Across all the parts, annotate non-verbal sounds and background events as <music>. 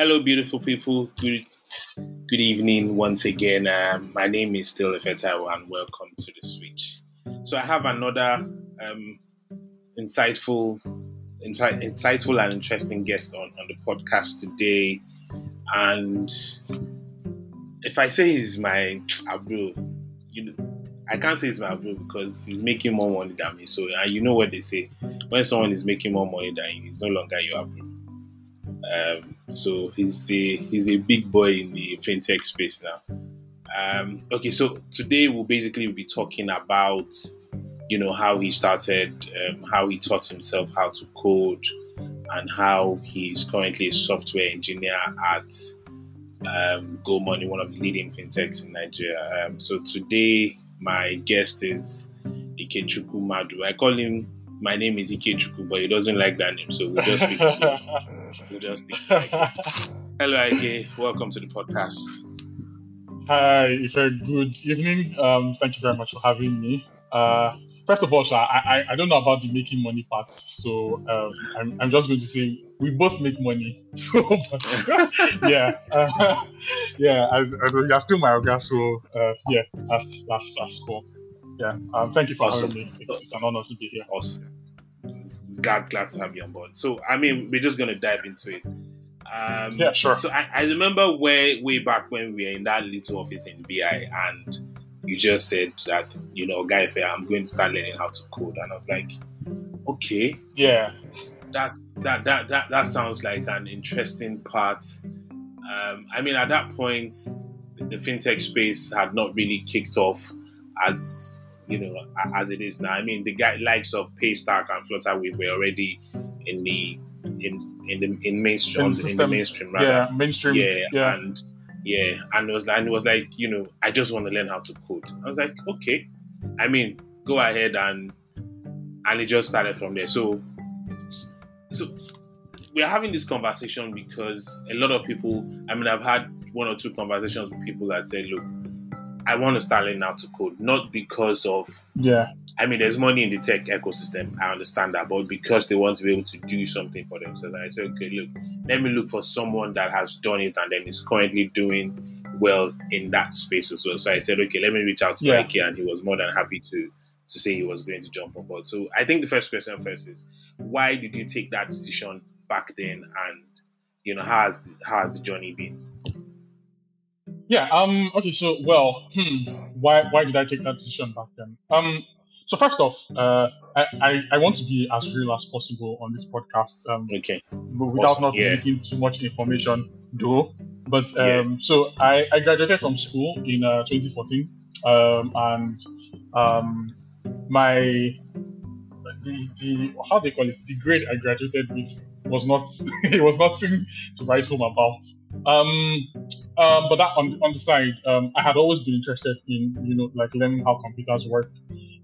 Hello, beautiful people. Good, good evening once again. Um, my name is still Efetaiwo, and welcome to the Switch. So I have another um, insightful, in fact, insightful and interesting guest on, on the podcast today. And if I say he's my abro, you know, I can't say he's my abro because he's making more money than me. So, you know what they say: when someone is making more money than you, he's no longer your abro. Um, so he's a he's a big boy in the fintech space now. Um, okay, so today we'll basically be talking about you know how he started, um, how he taught himself how to code, and how he's currently a software engineer at um, Go Money, one of the leading fintechs in Nigeria. Um, so today my guest is Ikechukwu Madu. I call him my name is Ikechukwu, but he doesn't like that name, so we'll just speak to <laughs> we'll just stick to Ike. Hello, Ike. Welcome to the podcast. Hi, Ife. Good evening. Um, thank you very much for having me. Uh, first of all, Sha, I, I, I don't know about the making money part, so um, I'm, I'm just going to say we both make money. <laughs> So, yeah, uh, <laughs> yeah, I, I, you're still my Oga, so uh, yeah, that's, that's, that's cool. Yeah, um, thank you for Awesome. having me. It's, it's an honor to be here. Awesome. Glad, glad to have you on board. So, I mean, we're just going to dive into it. Um, Yeah, sure. So, I, I remember way, way back when we were in that little office in VI, and you just said that, you know, guy, I'm going to start learning how to code. And I was like, okay, Yeah, that that that that that sounds like an interesting part. Um, I mean, at that point, the, the fintech space had not really kicked off as you know as it is now. I mean, the guy likes of Paystack and Flutterwave were already in the in in the in mainstream In in, the mainstream rather. yeah, mainstream. Yeah, yeah. and yeah, and it was and it was like you know I just want to learn how to code. I was like, okay, I mean, go ahead and and it just started from there. So so we're having this conversation because a lot of people. I mean, I've had one or two conversations with people that say, look, I want to start learning how to code, not because of yeah, I mean, there's money in the tech ecosystem. I understand that, but because they want to be able to do something for themselves, and I said, okay, look, let me look for someone that has done it and then is currently doing well in that space as well. So I said, okay, let me reach out to Yeah. Ike, and he was more than happy to to say he was going to jump on board. So I think the first question first is, why did you take that decision back then, and you know, how has the, how has the journey been? Yeah. Um. Okay. So, well, hmm, why why did I take that decision back then? Um. So first off, uh, I, I, I want to be as real as possible on this podcast, um, Okay, without Awesome, not yeah. leaking too much information, though. But Yeah. um, so I, I graduated from school in uh, 2014, um, and um, my the the how they call it the grade I graduated with was not <laughs> it was nothing to write home about. Um, um, but that on, on the side, um, I had always been interested in you know like learning how computers work.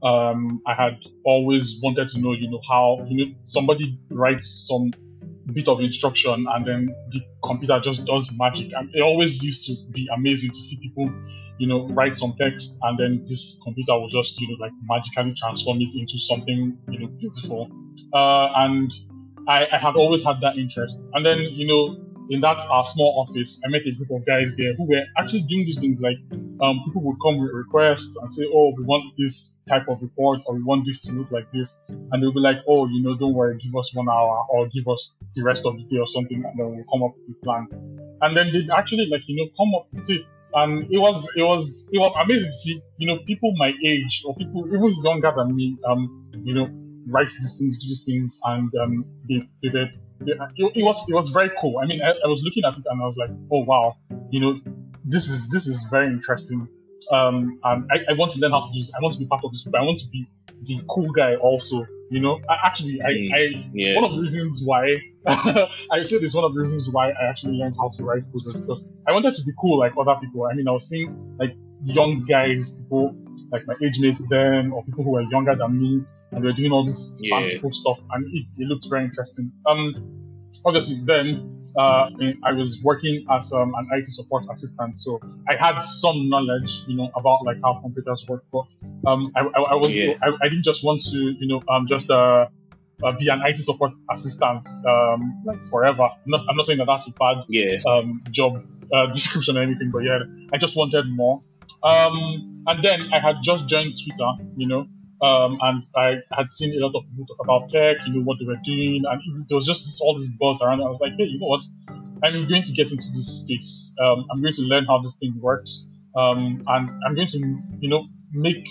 Um, I had always wanted to know you know how you know somebody writes some bit of instruction and then the computer just does magic and it always used to be amazing to see people you know write some text and then this computer will just you know like magically transform it into something you know beautiful uh, and I, I had always had that interest. And then you know in that our small office i met a group of guys there who were actually doing these things like um, people would come with requests and say oh we want this type of report or we want this to look like this. And they'll be like oh you know don't worry give us one hour or give us the rest of the day or something and then we'll come up with a plan. And then they actually like you know come up with it. And it was it was it was amazing to see you know people my age or people even younger than me um you know write these things do these things and um they they, they, they it, it was it was very cool. I mean I, I was looking at it and i was like oh wow. You know this is this is very interesting. Um and I, I want to learn how to do this. I want to be part of this but i want to be the cool guy also you know. I, actually i i yeah, one of the reasons why <laughs> I said it's one of the reasons why I actually learned how to write code was because I wanted to be cool like other people. I mean, I was seeing like young guys, people like my age mates then, or people who were younger than me, and they were doing all this Yeah. fanciful stuff, and it, it looked very interesting. Um, obviously then. Uh, I was working as um, an IT support assistant, so I had some knowledge, you know, about like how computers work. But um, I, I, I was Yeah. I, I didn't just want to, you know, um, just uh, uh, be an IT support assistant um, like forever. I'm not, I'm not saying that that's a bad Yeah. um, job uh, <laughs> description or anything, but yeah, I just wanted more. Um, and then I had just joined Twitter, you know, um, and I had seen a lot of people talk about tech, you know, what they were doing, and there was just all this buzz around. I was like, hey, you know what? I'm going to get into this space. Um, I'm going to learn how this thing works, um, and I'm going to, you know, make.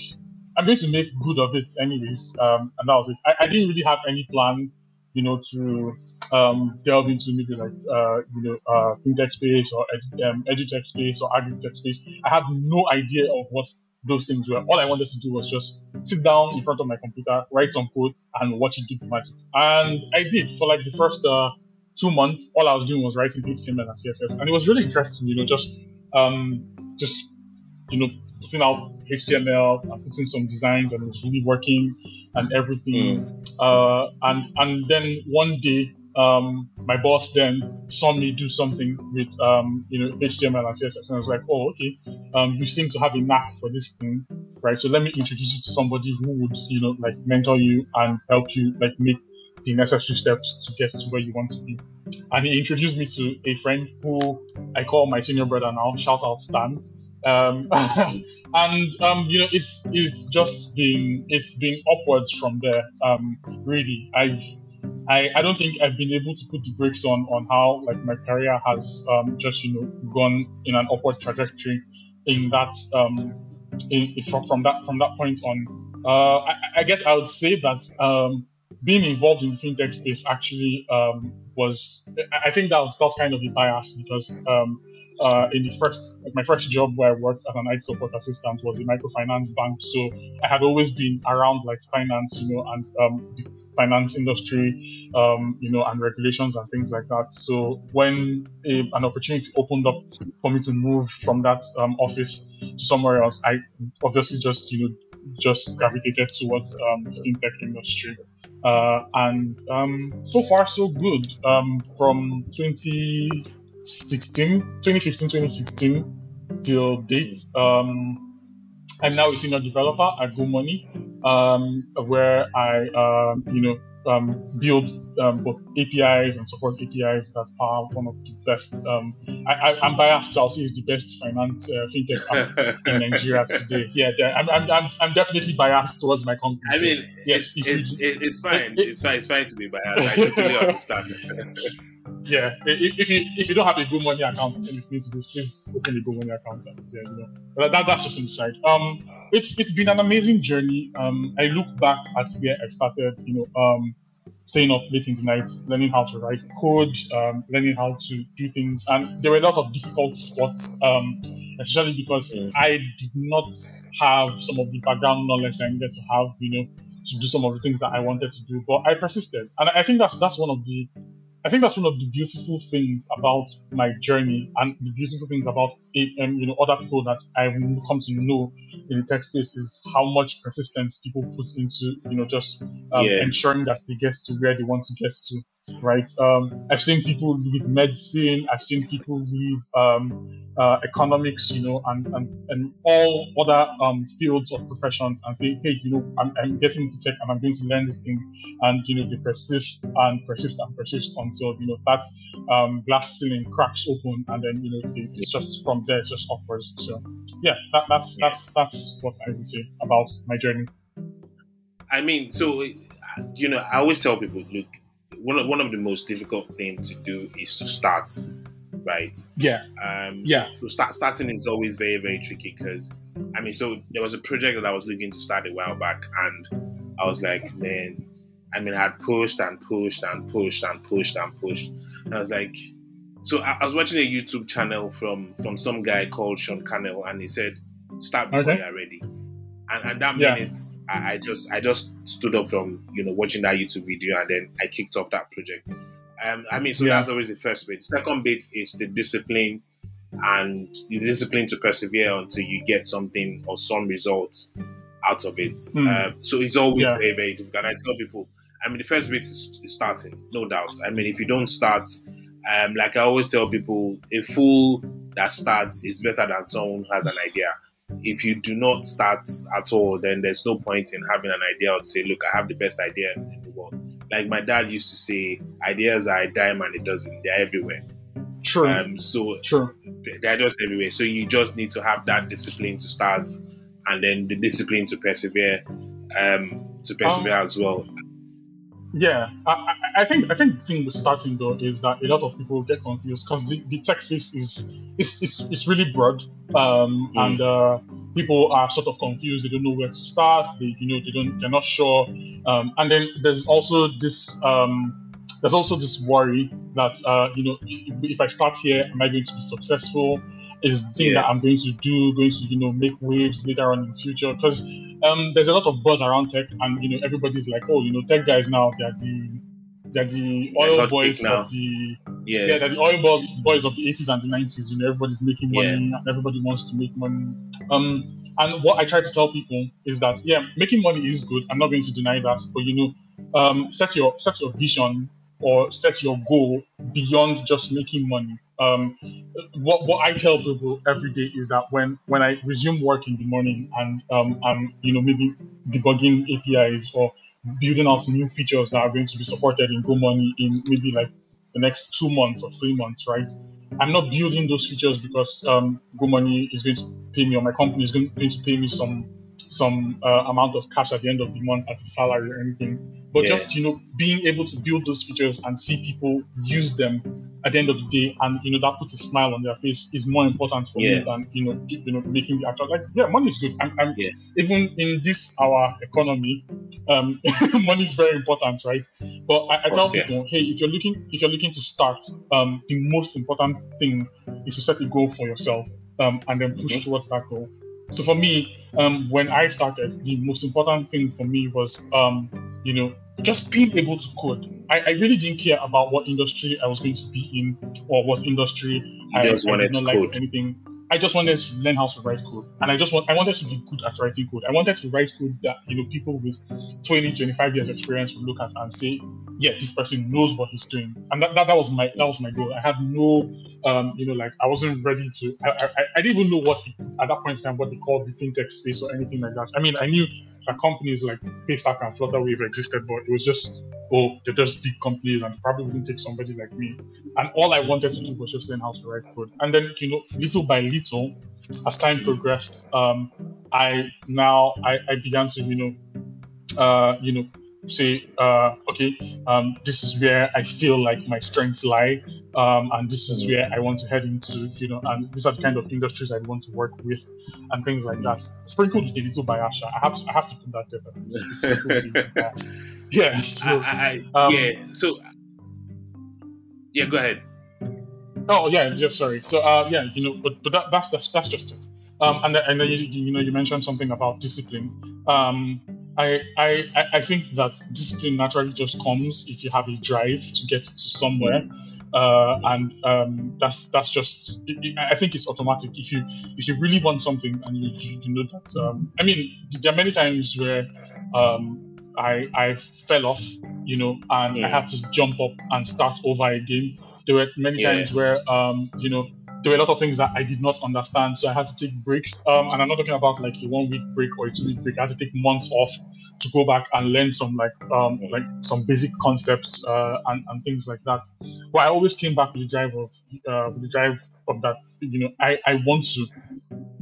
I'm going to make good of it, anyways. Um, and that was it. I, I didn't really have any plan, you know, to um, delve into maybe like uh, you know uh, fintech space or ed- um, edutech space or agritech space. I had no idea of what those things were. All I wanted to do was just sit down in front of my computer, write some code, and watch it do the magic. And I did for like the first uh, two months. All I was doing was writing HTML and CSS, and it was really interesting. You know, just um, just you know putting out HTML and putting some designs, and it was really working and everything. Uh, and and then one day um, my boss then saw me do something with um, you know HTML and CSS, and I was like, oh, okay, um, you seem to have a knack for this thing, right? So let me introduce you to somebody who would you know like mentor you and help you like make the necessary steps to get to where you want to be. And he introduced me to a friend who I call my senior brother now. Shout out Stan. Um, <laughs> and um, you know, it's it's just been it's been upwards from there. Um, really, I've I, I don't think I've been able to put the brakes on on how like my career has um, just you know gone in an upward trajectory in that um in, from, from that from that point on. Uh, I, I guess I would say that um, being involved in fintech space actually um, was I think that was that was kind of a bias because um, uh, in the first like my first job where I worked as an IT support assistant was a microfinance bank, so I had always been around like finance, you know, and um, the finance industry, um, you know, and regulations and things like that. So when a, an opportunity opened up for me to move from that um, office to somewhere else, I obviously just you know just gravitated towards um, the fintech industry. Uh, and um, so far so good. Um, from 2016, 2015, 2016 till date, um, I'm now a senior developer at Go Money, um, where I, um, you know, um, build um, both APIs and support APIs that are one of the best. Um, I, I, I'm biased, so I'll say it's the best finance uh, fintech app <laughs> in Nigeria today. Yeah, I'm, I'm, I'm, I'm definitely biased towards my company. I mean, Yes, it's, if it's, it's fine. it- It's fine. It's fine to be biased. I totally <laughs> understand. <laughs> yeah, if you if you don't have a Go Money account and listening to this, please open a Go Money account. And, yeah, you know, but that, that's just on the side. Um, it's it's been an amazing journey. Um, I look back at where I started. You know, um, staying up late in the night, learning how to write code, um, learning how to do things, and there were a lot of difficult spots. Um, especially because Mm. I did not have some of the background knowledge that I needed to have. You know, to do some of the things that I wanted to do, but I persisted, and I think that's that's one of the I think that's one of the beautiful things about my journey and the beautiful things about it, um, you know other people that I've come to know in the tech space is how much persistence people put into you know just um, Yeah. ensuring that they get to where they want to get to. Right. Um, I've seen people leave medicine. I've seen people leave um, uh, economics, you know, and, and, and all other um, fields of professions and say, hey, you know, I'm, I'm getting into tech and I'm going to learn this thing and you know they persist and persist and persist until you know that um, glass ceiling cracks open and then you know it- it's just from there it's just upwards so yeah that, that's that's that's what i would say about my journey I mean, so you know, I always tell people, look, one of one of the most difficult things to do is to start, right? yeah Um, Yeah. So, so start, starting is always very, very tricky because, I mean, so there was a project that I was looking to start a while back, and I was like, man, I mean, I had pushed and pushed and pushed and pushed and pushed, and I was like, so I, I was watching a YouTube channel from from some guy called Sean Cannell, and he said, start before Okay. you're ready. And, and that Yeah. minute, I, I just I just stood up from you know watching that YouTube video, and then I kicked off that project. Um, I mean, so Yeah. that's always the first bit. Second bit is the discipline and the discipline to persevere until you get something or some result out of it. Hmm. Um, so it's always Yeah. very, very difficult. And I tell people, I mean, the first bit is, is starting, no doubt. I mean, if you don't start, um, like I always tell people, a fool that starts is better than someone who has an idea. If you do not start at all, then there's no point in having an idea or to say, look, I have the best idea in the world. like my dad used to say, ideas are a dime and it doesn't. They're everywhere. True. Um, so True. they're just everywhere. So you just need to have that discipline to start, and then the discipline to persevere, um, to persevere as well. Yeah, I, I- think I think the thing with starting though is that a lot of people get confused because the, the tech space is is, is, is really broad, um, Mm. and uh, people are sort of confused. They don't know where to start. They you know they don't they're not sure. Um, and then there's also this um, there's also this worry that uh, you know if, if I start here, am I going to be successful? Is the thing Yeah. that I'm going to do going to you know make waves later on in the future? Because um, there's a lot of buzz around tech, and you know everybody's like, oh, you know, tech guys now they're the they're the They're oil boys now. of the Yeah, yeah, they're the oil boys boys of the 80s and the 90s. You know, everybody's making money, Yeah. and everybody wants to make money. Um, and what I try to tell people is that yeah, making money is good. I'm not going to deny that, but you know, um, set your set your vision or set your goal beyond just making money. Um, what what I tell people every day is that when when I resume work in the morning and um, I'm you know maybe debugging APIs or building out new features that are going to be supported in Go Money in maybe like the next two months or three months, right? I'm not building those features because um, Go Money is going to pay me or my company is going to pay me some some uh, amount of cash at the end of the month as a salary or anything. But Yeah. just you know being able to build those features and see people use them at the end of the day, and you know that puts a smile on their face is more important for Yeah. me than you know you know making the actual like yeah money is good. I'm, I'm Yeah. even in this our economy, um, <laughs> money is very important, right? But I, I tell course, people, hey, if you're looking if you're looking to start, um, the most important thing is to set a goal for yourself, um, and then push Mhm. towards that goal. So for me, um, when I started, the most important thing for me was, um, you know, just being able to code. I, I really didn't care about what industry I was going to be in or what industry I, just I did not to like code. anything. I just wanted to learn how to write code, and I just want I wanted to be good at writing code. I wanted to write code that you know people with 20, 25 years experience would look at and say, yeah, this person knows what he's doing, and that, that, that was my that was my goal. I had no, um, you know, like I wasn't ready to. I, I, I didn't even know what the, at that point in time what they called the fintech space or anything like that. I mean, I knew companies like Paystack and Flutterwave existed, but it was just oh, they're just big companies and probably wouldn't take somebody like me. And all I wanted to do was just learn how to write code. And then you know, little by little, as time progressed, um, I now I, I began to you know, uh, you know, say, uh, okay, um, this is where I feel like my strengths lie, um, and this is where I want to head into, you know, and these are the kind of industries I want to work with, and things like that. Sprinkled with a little bias. I have to, I have to put that there. But it's, it's sprinkled with a little bias. <laughs> Yeah. So, I, I, um, yeah. So, yeah, go ahead. Oh yeah, just sorry. So uh, yeah, you know, but but that, that's that's that's just it. Um, and and then you, you know you mentioned something about discipline. Um, I, I I- I think that discipline naturally just comes if you have a drive to get to somewhere. Uh, and um, that's that's just I I think it's automatic. If you if you really want something and you, you you know that um, I mean there are many times where um, I I fell off, you know, and I Yeah. had to jump up and start over again. There were many Yeah. times where um, you know there were a lot of things that I did not understand, so I had to take breaks. Um, and I'm not talking about like a one week break or a two week break. I had to take months off to go back and learn some like um, like some basic concepts uh, and, and things like that. But I always came back with the drive of uh, with the drive of that. You know, I, I want to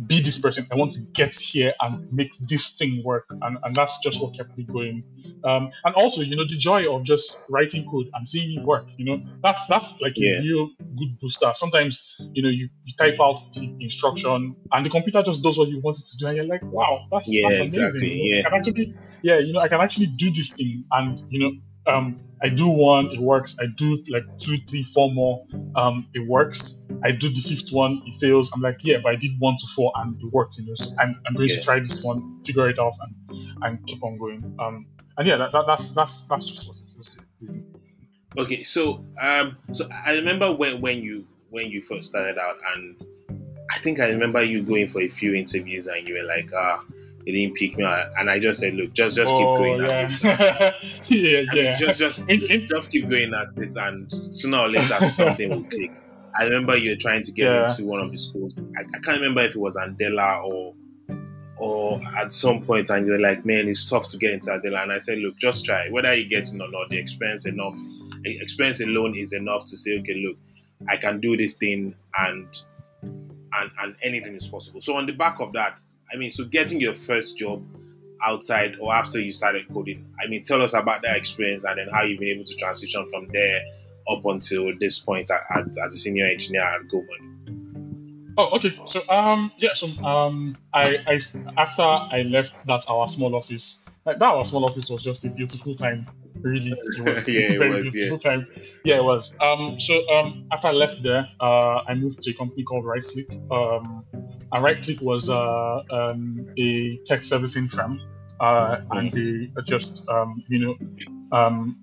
be this person. I want to get here and make this thing work, and, and that's just what kept me going. Um, and also, you know, the joy of just writing code and seeing it work. You know, that's that's like Yeah. a real good booster. Sometimes, you know, you, you type out the instruction and the computer just does what you want it to do, and you're like, wow, that's Yeah, that's amazing. exactly, yeah. I can actually, yeah, you know, I can actually do this thing, and you know. Um, I do one, it works. I do like two, three, four more, um, it works. I do the fifth one, it fails. I'm like, yeah, but I did one to four and it worked. You know, so I'm, I'm going Yeah. to try this one, figure it out, and and keep on going. Um, and yeah, that, that, that's that's that's just what it is. Okay, so um, so I remember when when you when you first started out, and I think I remember you going for a few interviews, and you were like, ah, it didn't pick me, out. and I just said, look, just just keep Oh, going yeah. at it. <laughs> yeah, I mean, yeah. just just in- just keep going at it, and sooner or later <laughs> something will click. I remember you were trying to get Yeah. into one of the schools. I, I can't remember if it was Andela or or at some point and you're like, man, it's tough to get into Andela. And I said, look, just try. Whether you get in or not, the experience enough, experience alone is enough to say, okay, look, I can do this thing and and and anything is possible. So on the back of that, I mean, so getting your first job outside or after you started coding, I mean, tell us about that experience and then how you've been able to transition from there up until this point at, at, as a senior engineer at GoMoney. Oh, okay. So um, yeah. So um, I, I after I left that our small office, like that our small office was just a beautiful time. Really, <laughs> it was yeah, a very was, beautiful yeah. time. Yeah, it was. Um, so um, after I left there, uh, I moved to a company called Right Click. Um, and was uh, um, a tech servicing firm, uh, and they just um, you know um,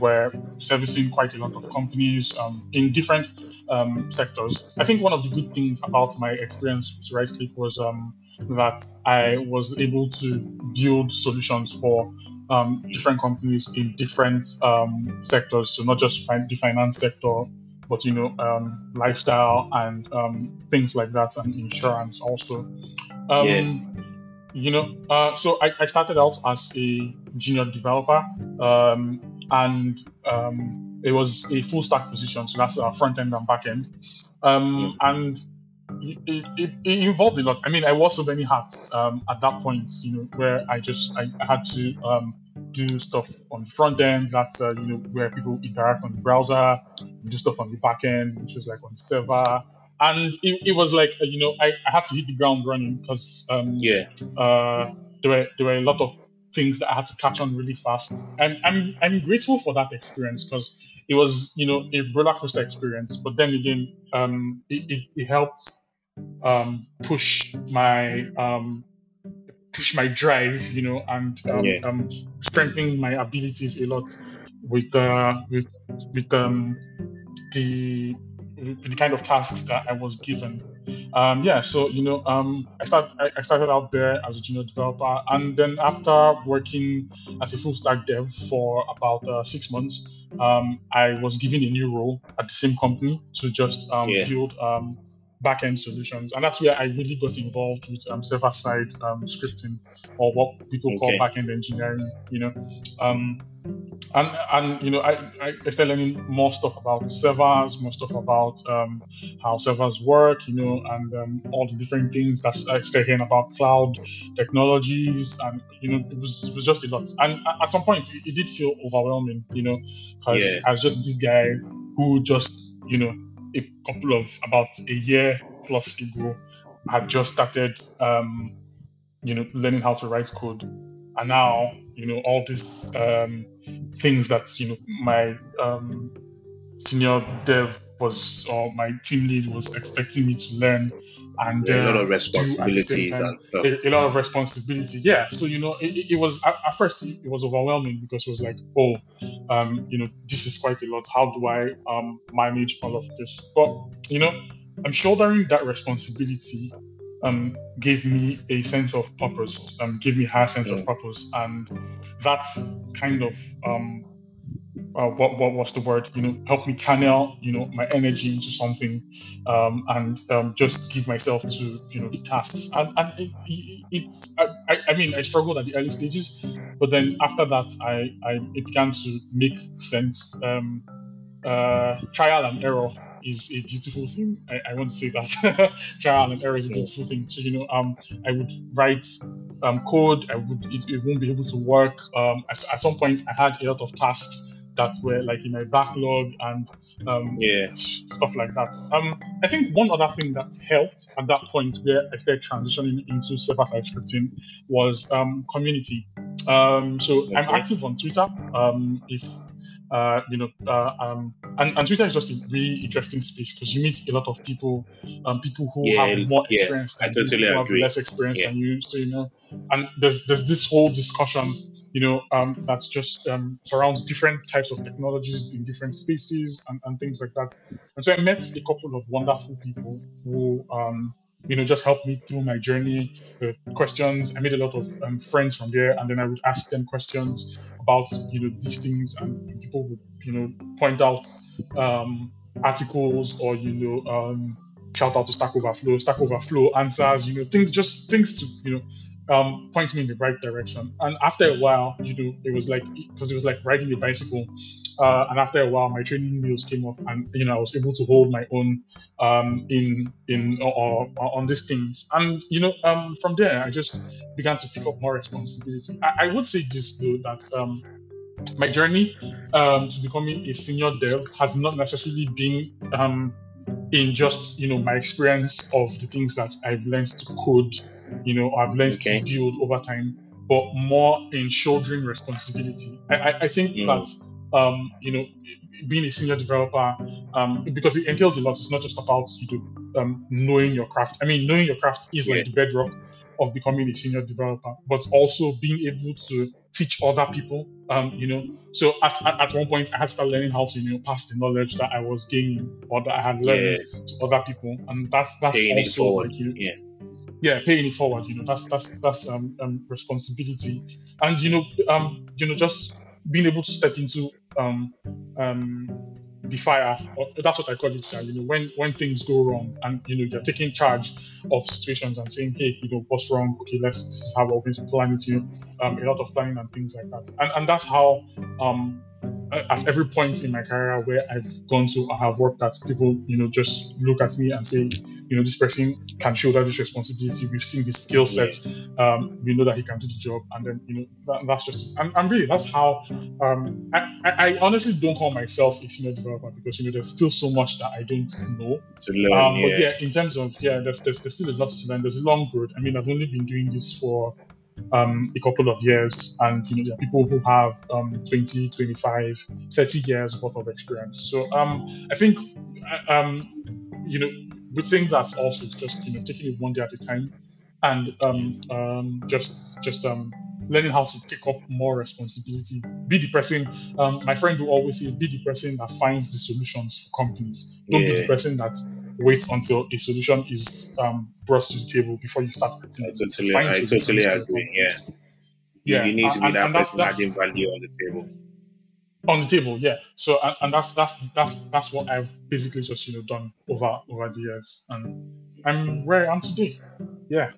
were servicing quite a lot of companies um, in different um, sectors. I think one of the good things about my experience with Right Click was um, that I was able to build solutions for different companies in different sectors. So not just the finance sector, but you know, um, lifestyle and things like that, and insurance also. yeah. you know uh, so I, I, started out as a junior developer um, and um, it was a full stack position, so that's uh, front end and back end, um, and it, it, it, involved a lot. I mean, I wore so many hats um, at that point, you know, where I just I, I had to um, do stuff on the front end. That's uh, you know where people interact on the browser, do stuff on the back end, which is like on the server. And it, it was like you know I, I had to hit the ground running because um, yeah uh, there were there were a lot of things that I had to catch on really fast. And I'm I'm grateful for that experience because it was you know a roller coaster experience. But then again, um, it, it, it helped um, push my um, push my drive, you know, and um, yeah. um, strengthen my abilities a lot with uh, with with um, the the kind of tasks that I was given. Um, yeah, so you know, um, I start I, I, started out there as a junior developer, and then after working as a full stack dev for about uh, six months, um, I was given a new role at the same company to just um, yeah. build um, backend solutions, and that's where I really got involved with um, server side scripting, or what people okay. call backend engineering. You know and and you know I, I started learning more stuff about servers, more stuff about um, how servers work, you know, and um, all the different things that I started hearing about cloud technologies, and you know, it was it was just a lot. And at some point, it, it did feel overwhelming, you know, because yeah. I was just this guy who just you know a couple of about a year plus ago had just started um, you know learning how to write code, and now you know all these um, things that you know my um, senior dev was or my team lead was expecting me to learn and yeah, a lot uh, of responsibilities time, and stuff. a, a, lot of responsibility. Yeah so you know it, it was at, at, first it was overwhelming because it was like oh um, you know this is quite a lot. How do i um, manage all of this? But you know i'm shouldering that responsibility um, gave me a sense of purpose, um, gave me a higher sense of purpose, and that kind of um, uh, what what was the word? You know, help me channel you know my energy into something, um, and um, just give myself to you know the tasks. And, and it, it, it's I, I mean I struggled at the early stages, but then after that I, I it began to make sense. Um, uh, trial and error is a beautiful thing. I, I want to say that <laughs> trial and error is a beautiful thing. So you know, um, I would write um, code. I would it, it won't be able to work. Um, at, at some point, I had a lot of tasks that where like in my backlog and um, yeah stuff like that. Um, I think one other thing that helped at that point where I started transitioning into server-side scripting was um, community. Um, so Okay. I'm active on Twitter. Um, if uh, you know, uh, um, and, and Twitter is just a really interesting space because you meet a lot of people, um, people who Yeah, have more yeah, experience you, totally who have less experience Yeah. than you. So you know, and there's there's this whole discussion, you know, um, that's just um, surrounds different types of technologies in different spaces and, and things like that. And so I met a couple of wonderful people who, um, you know, just helped me through my journey with questions. I made a lot of um, friends from there, and then I would ask them questions about, you know, these things, and people would, you know, point out um, articles or, you know, um, shout out to Stack Overflow, Stack Overflow answers, you know, things just things to you know um, points me in the right direction. And after a while, you know, it was like because it was like riding a bicycle. Uh, and after a while, my training wheels came off, and you know, I was able to hold my own um, in in or, or, on these things. And you know, um, from there, I just began to pick up more responsibility. I, I would say this though that um, my journey um, to becoming a senior dev has not necessarily been um, in just you know my experience of the things that I've learned to code you know, I've learned okay. to build over time, but more in shouldering responsibility. I, I, I think mm. that, um, you know, being a senior developer, um, because it entails a lot. It's not just about you know, um, knowing your craft. I mean, knowing your craft is yeah. like the bedrock of becoming a senior developer, but also being able to teach other people. Um, you know, so as, at, one point I had to start learning how to you know pass the knowledge that I was gaining or that I had learned yeah. to other people, and that's that's also like you. Yeah yeah, paying it forward. You know, that's that's that's um, um responsibility, and you know, um, you know, just being able to step into um um the fire. That's what I call it. You know, when when things go wrong, and you know, you're taking charge of situations and saying, hey, you know, what's wrong? Okay, let's have is how we're going to plan it. You know, um, a lot of planning and things like that, and and that's how um at every point in my career where I've gone to, I have worked at people, you know, just look at me and say, you know, this person can shoulder this responsibility. We've seen his skill sets. Um, we know that he can do the job, and then you know that, that's just. And, and really, that's how. Um, I, I, honestly don't call myself a senior developer because you know there's still so much that I don't know. To learn, um, yeah. But yeah, in terms of yeah, there's, there's there's still a lot to learn. There's a long road. I mean, I've only been doing this for um, a couple of years and you know there are people who have um, 20 25 30 years worth of experience so um, i think uh, um, you know with saying that also just you know taking it one day at a time and um, um, just just um, learning how to take up more responsibility be the person um, my friend will always say be the person that finds the solutions for companies don't yeah. be the person that waits until a solution is um, brought to the table before you start. I totally, I totally agree. Yeah. yeah, you need to be and, that and person that's, adding value on the table. On the table, yeah. So, and, and that's that's that's that's what I've basically just you know done over over the years, and I'm where I am today. Yeah.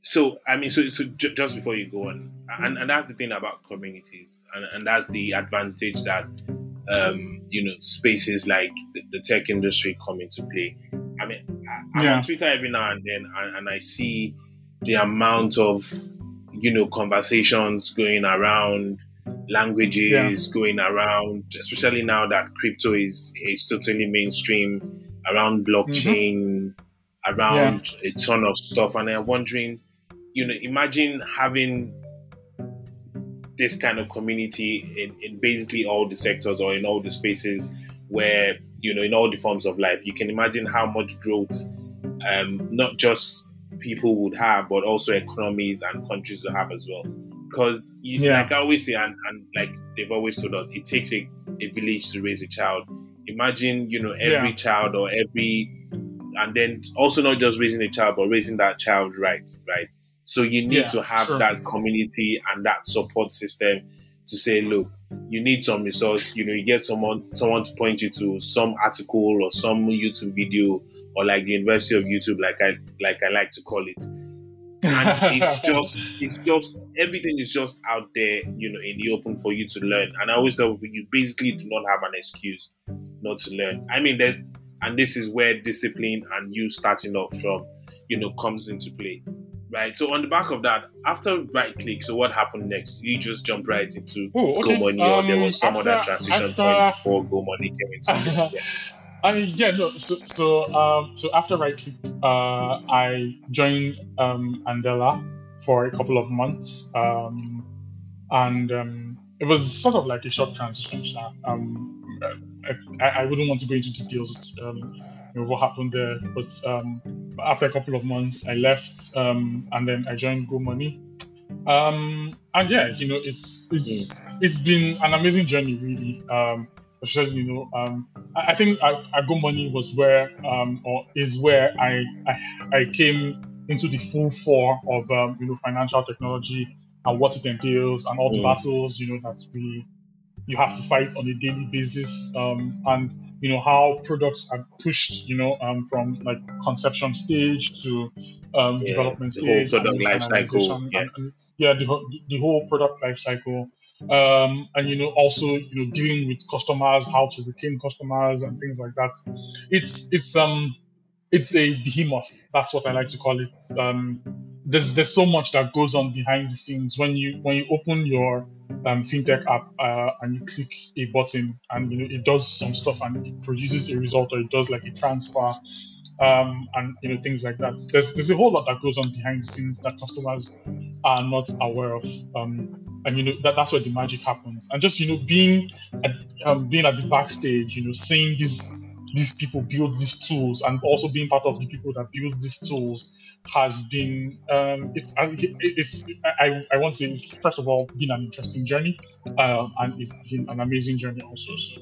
So I mean, so so j- just before you go on, and, and that's the thing about communities, and, and that's the advantage that um, you know, spaces like the, the, tech industry come into play. I mean, I, am yeah. on Twitter every now and then, and, and, I see the amount of, you know, conversations going around, languages yeah. going around, especially now that crypto is is totally mainstream, around blockchain, mm-hmm. around yeah. a ton of stuff, and I'm wondering, you know, imagine having this kind of community in, in basically all the sectors or in all the spaces where you know in all the forms of life you can imagine how much growth um, not just people would have but also economies and countries would have as well because yeah. like i always say and, and, like they've always told us it takes a, a village to raise a child imagine you know every yeah. child or every and then also not just raising a child but raising that child right right so you need yeah, to have sure. that community and that support system to say, look, you need some resource. You know, you get someone someone to point you to some article or some YouTube video or like the University of YouTube, like I like I like to call it. And it's <laughs> just it's just everything is just out there, you know, in the open for you to learn. And I always say you basically do not have an excuse not to learn. I mean, there's and this is where discipline and you starting off from, you know, comes into play right? So on the back of that, after right click, so what happened next? You just jumped right into Ooh, okay. Go Money, um, or there was some after, other transition after, point before Go Money came into. <laughs> yeah. I mean, yeah, no. So, so, um, so after right click, uh, I joined um, Andela for a couple of months, um, and um, it was sort of like a short transition. Um, I, I wouldn't want to go into details. Um, you know, what happened there. But um, after a couple of months, I left, um, and then I joined Go Money. Um, and yeah, you know, it's it's it's been an amazing journey, really. Um, especially, you know, um, I, I think I, I Go Money was where um, or is where I, I I came into the full four of um, you know financial technology and what it entails and all the mm. battles you know that we you have to fight on a daily basis, um, and you know how products are pushed, you know, um, from like conception stage to um, Yeah, development the whole product life cycle, yeah. and- and- yeah, the, whole- the whole product life cycle. Um, and you know, also you know, dealing with customers, how to retain customers, and things like that. It's it's um it's a behemoth. That's what I like to call it. Um, there's there's so much that goes on behind the scenes when you when you open your um, fintech app uh, and you click a button and you know it does some stuff and it produces a result or it does like a transfer um, and you know things like that. There's there's a whole lot that goes on behind the scenes that customers are not aware of. Um, and you know that, that's where the magic happens. And just you know being at, um, being at the backstage, you know, seeing these these people build these tools and also being part of the people that build these tools has been um, it's it's I, I want to say it's first of all been an interesting journey um, and it's been an amazing journey also so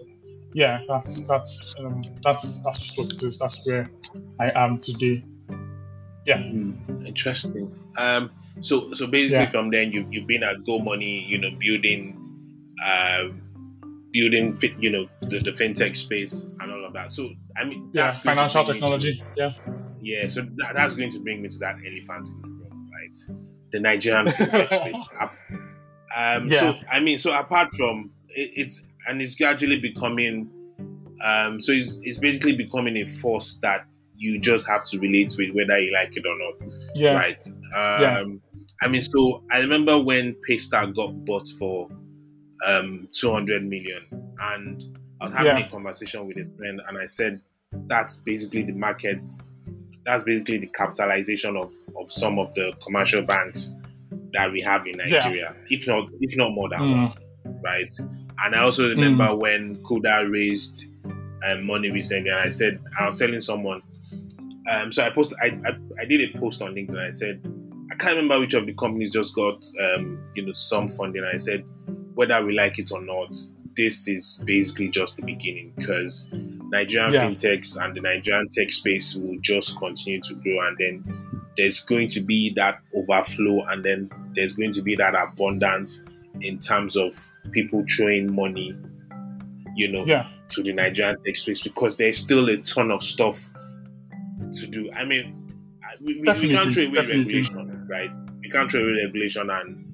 yeah that's that's um, that's that's just what it is that's where I am today Hmm, interesting. Um, so so basically Yeah. from then you you've been at Go Money, you know, building, um, building fit, you know, the, the fintech space and all of that. So I mean, yeah that's going to financial bring me to- technology yeah yeah, so that, that's going to bring me to that elephant in the room, right? The Nigerian fintech space. <laughs> Um, So I mean, so apart from it, it's and it's gradually becoming, um, so it's, it's basically becoming a force that you just have to relate with, whether you like it or not, yeah right? Um, Yeah. I mean, so I remember when Paystack got bought for um, 200 million, and I was having Yeah. a conversation with a friend, and I said that's basically the market. That's basically the capitalization of, of some of the commercial banks that we have in Yeah. Nigeria, if not if not more than Mm. one, right? And I also remember when Kuda raised um, money recently, and I said I was telling someone. Um, so I posted, I, I I did a post on LinkedIn. I said I can't remember which of the companies just got um, you know some funding. I said whether we like it or not, this is basically just the beginning because Nigerian Yeah. fintechs and the Nigerian tech space will just continue to grow, and then there's going to be that overflow, and then there's going to be that abundance in terms of people throwing money, you know, yeah to the Nigerian tech space because there's still a ton of stuff to do. I mean, we, we, we can't throw away definitely. regulation, right? We can't throw away regulation, and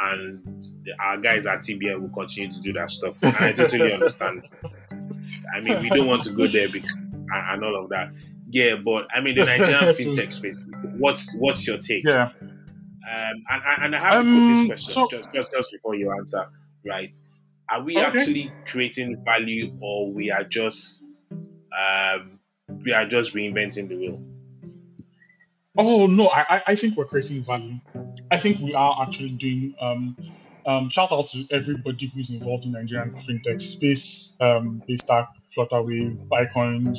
and the, our guys at CBN will continue to do that stuff. And I totally understand. I mean, we don't want to go there because and, and all of that. Yeah, but I mean, the Nigerian <laughs> fintech space. What's what's your take? yeah Um, and, and- I have to put Um, this question so- just, just just before you answer, right? Are we Okay. actually creating value, or we are just um, we are just reinventing the wheel? Oh no, I- I think we're creating value. I think we are actually doing. Um, um, shout out to everybody who's involved in Nigerian fintech space, um, Paystack, Flutterwave, Buycoins,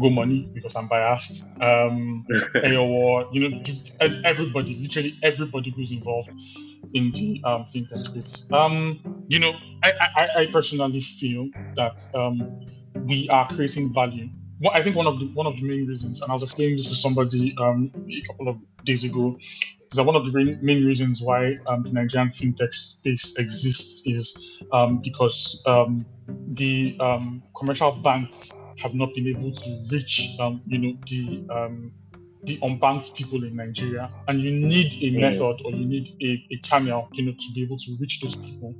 Go Money because I'm biased. Um, <laughs> AOR, you know, everybody, literally everybody who's involved in the um, fintech space. Um, you know, I, I, I personally feel that um, we are creating value. I think one of the one of the main reasons, and I was explaining this to somebody um, a couple of days ago, is that one of the main- reasons why um, the Nigerian fintech space exists is um, because um, the um, commercial banks have not been able to reach, um, you know, the the unbanked people in Nigeria, and you need a Mm. method or you need a, a channel, you know, to be able to reach those people.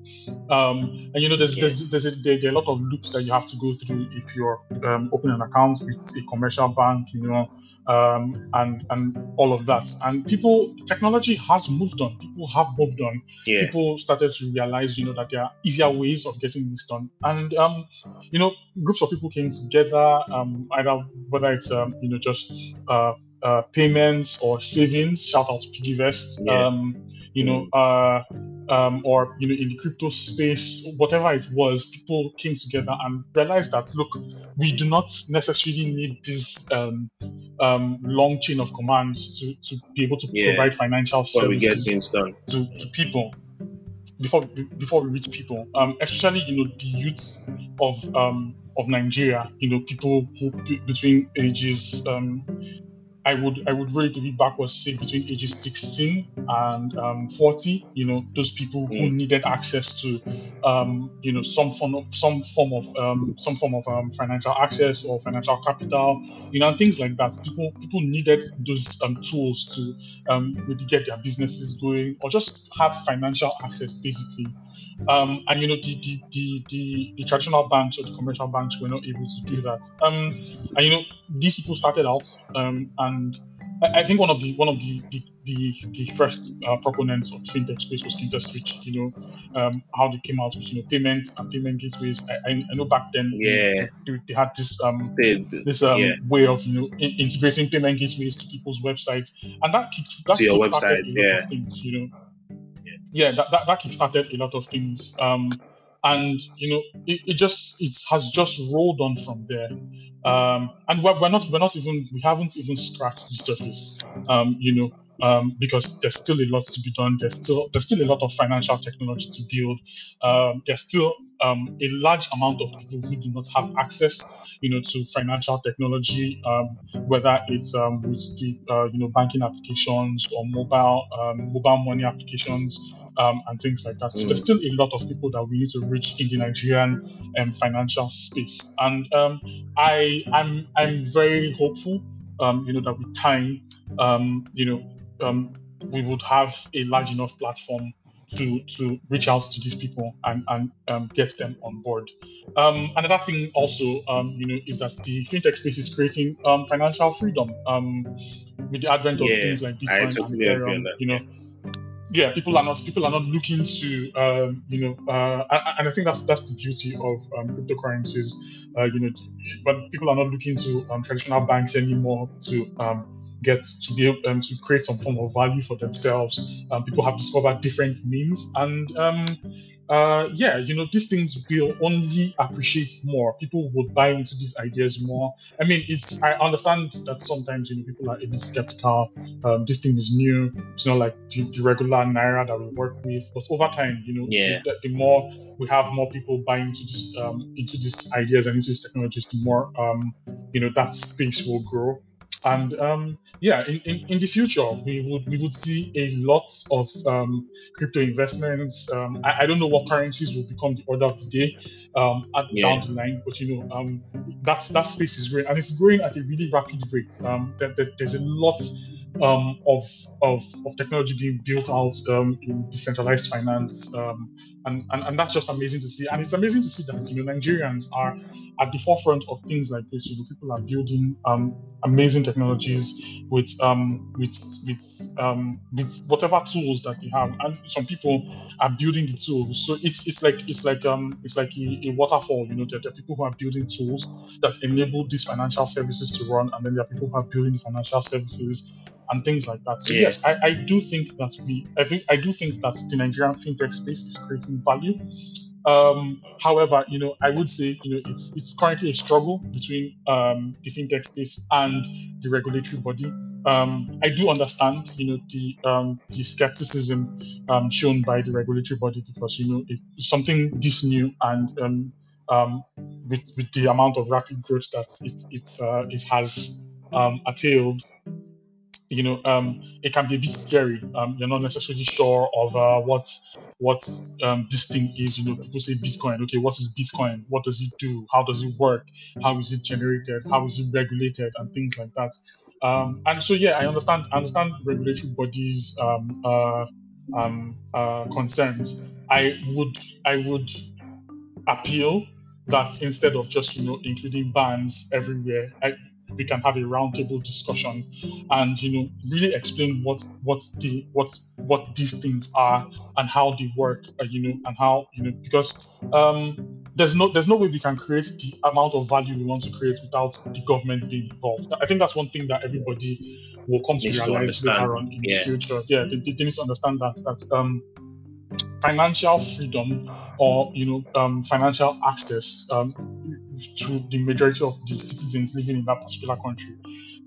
Um, and you know, there's there's, there's a, there, there are a lot of loops that you have to go through if you're um, opening an account with a commercial bank, you know, um, and and all of that. And people, technology has moved on. People have moved on Yeah, people started to realize, you know, that there are easier ways of getting this done. And, um, you know, groups of people came together, um, either whether it's, um, you know, just uh, uh, payments or savings, shout out to PiggyVest, Yeah. um, you know, uh, um, or, you know, in the crypto space, whatever it was, people came together and realized that, look, we do not necessarily need this um, um, long chain of commands to, to be able to Yeah. provide financial we services get things done. to, to people before before we reach people, um, especially you know the youth of um, of Nigeria. You know, people who between ages um, I would I would rate the backwards say between ages 16 and um, 40. You know, those people who Mm. needed access to um, you know some form of some form of um, some form of um, financial access or financial capital. You know, and things like that. People people needed those um, tools to um, maybe get their businesses going or just have financial access basically. Um, and you know the the, the the the traditional banks or the commercial banks were not able to do that. Um, and you know these people started out um, and I, I think one of the one of the the, the, the first uh, proponents of fintech space was Switch. You know um, how they came out with you know payments and payment gateways. I, I, I know back then Yeah. they, they had this um, this um, yeah. way of you know in- integrating payment gateways to people's websites, and that that To your kickstarted website, a lot yeah. of things. You know, yeah, that, that, that kickstarted a lot of things. Um, and you know, it, it just it has just rolled on from there. Um, and we're, we're not we're not even we haven't even scratched the surface. Um, you know, um, because there's still a lot to be done. There's still there's still a lot of financial technology to build. Um, there's still um, a large amount of people who do not have access, you know, to financial technology, um, whether it's um, with the uh, you know banking applications or mobile um, mobile money applications um, and things like that. So Mm. there's still a lot of people that we need to reach in the Nigerian um, financial space, and um, I I'm I'm very hopeful, um, you know, that with time, um, you know, um, we would have a large enough platform to to reach out to these people and and um, get them on board. Um, another thing also, um, you know, is that the fintech space is creating um, financial freedom um, with the advent of Yeah, things like Bitcoin totally and agree Ethereum. that, You know, yeah, people are not people are not looking to um, you know, uh, and, and I think that's that's the beauty of um, cryptocurrencies. Uh, you know, but people are not looking to um, traditional banks anymore to um, get to be able um, to create some form of value for themselves. Um, people have discovered different means, and um, uh, yeah, you know, these things will only appreciate more. People would buy into these ideas more. I mean, it's I understand that sometimes you know people are a bit skeptical. Um, this thing is new. It's not like the, the regular naira that we work with. But over time, you know, Yeah. the, the more we have more people buying into this um, into these ideas and into these technologies, the more um, you know that space will grow. And um, yeah, in, in, in the future, we would we would see a lot of um, crypto investments. Um, I, I don't know what currencies will become the order of the day um, at, Yeah. down the line, but you know um, that's that space is growing and it's growing at a really rapid rate. Um, there, there- there's a lot um, of, of of technology being built out um, in decentralized finance, um, and, and and that's just amazing to see. And it's amazing to see that you know Nigerians are at the forefront of things like this. You know, people are building um, amazing technologies with um, with with um, with whatever tools that they have, and some people are building the tools. So it's it's like it's like um it's like a, a waterfall. You know, there, there are people who are building tools that enable these financial services to run, and then there are people who are building the financial services and things like that. So Yeah. yes, I, I do think that we I think I do think that the Nigerian fintech space is creating value. Um, however, you know, I would say, you know, it's it's currently a struggle between um, the fintech space and the regulatory body. Um, I do understand, you know, the um, the skepticism um, shown by the regulatory body because you know if something this new and um, with with the amount of rapid growth that it it uh, it has um, attained, you know, um, it can be a bit scary. Um, you're not necessarily sure of uh, what what um, this thing is. You know, people say Bitcoin. Okay, what is Bitcoin? What does it do? How does it work? How is it generated? How is it regulated? And things like that. Um, and so, yeah, I understand. I understand regulatory bodies' um, uh, um, uh, concerns. I would I would appeal that instead of just you know including bans everywhere, I, we can have a roundtable discussion and you know really explain what what the what what these things are and how they work uh, you know and how you know because um there's no there's no way we can create the amount of value we want to create without the government being involved. I think that's one thing that everybody will come to Needs to realize later on in Yeah. the future. Yeah they, they need to understand that that um financial freedom or you know um, financial access um, to the majority of the citizens living in that particular country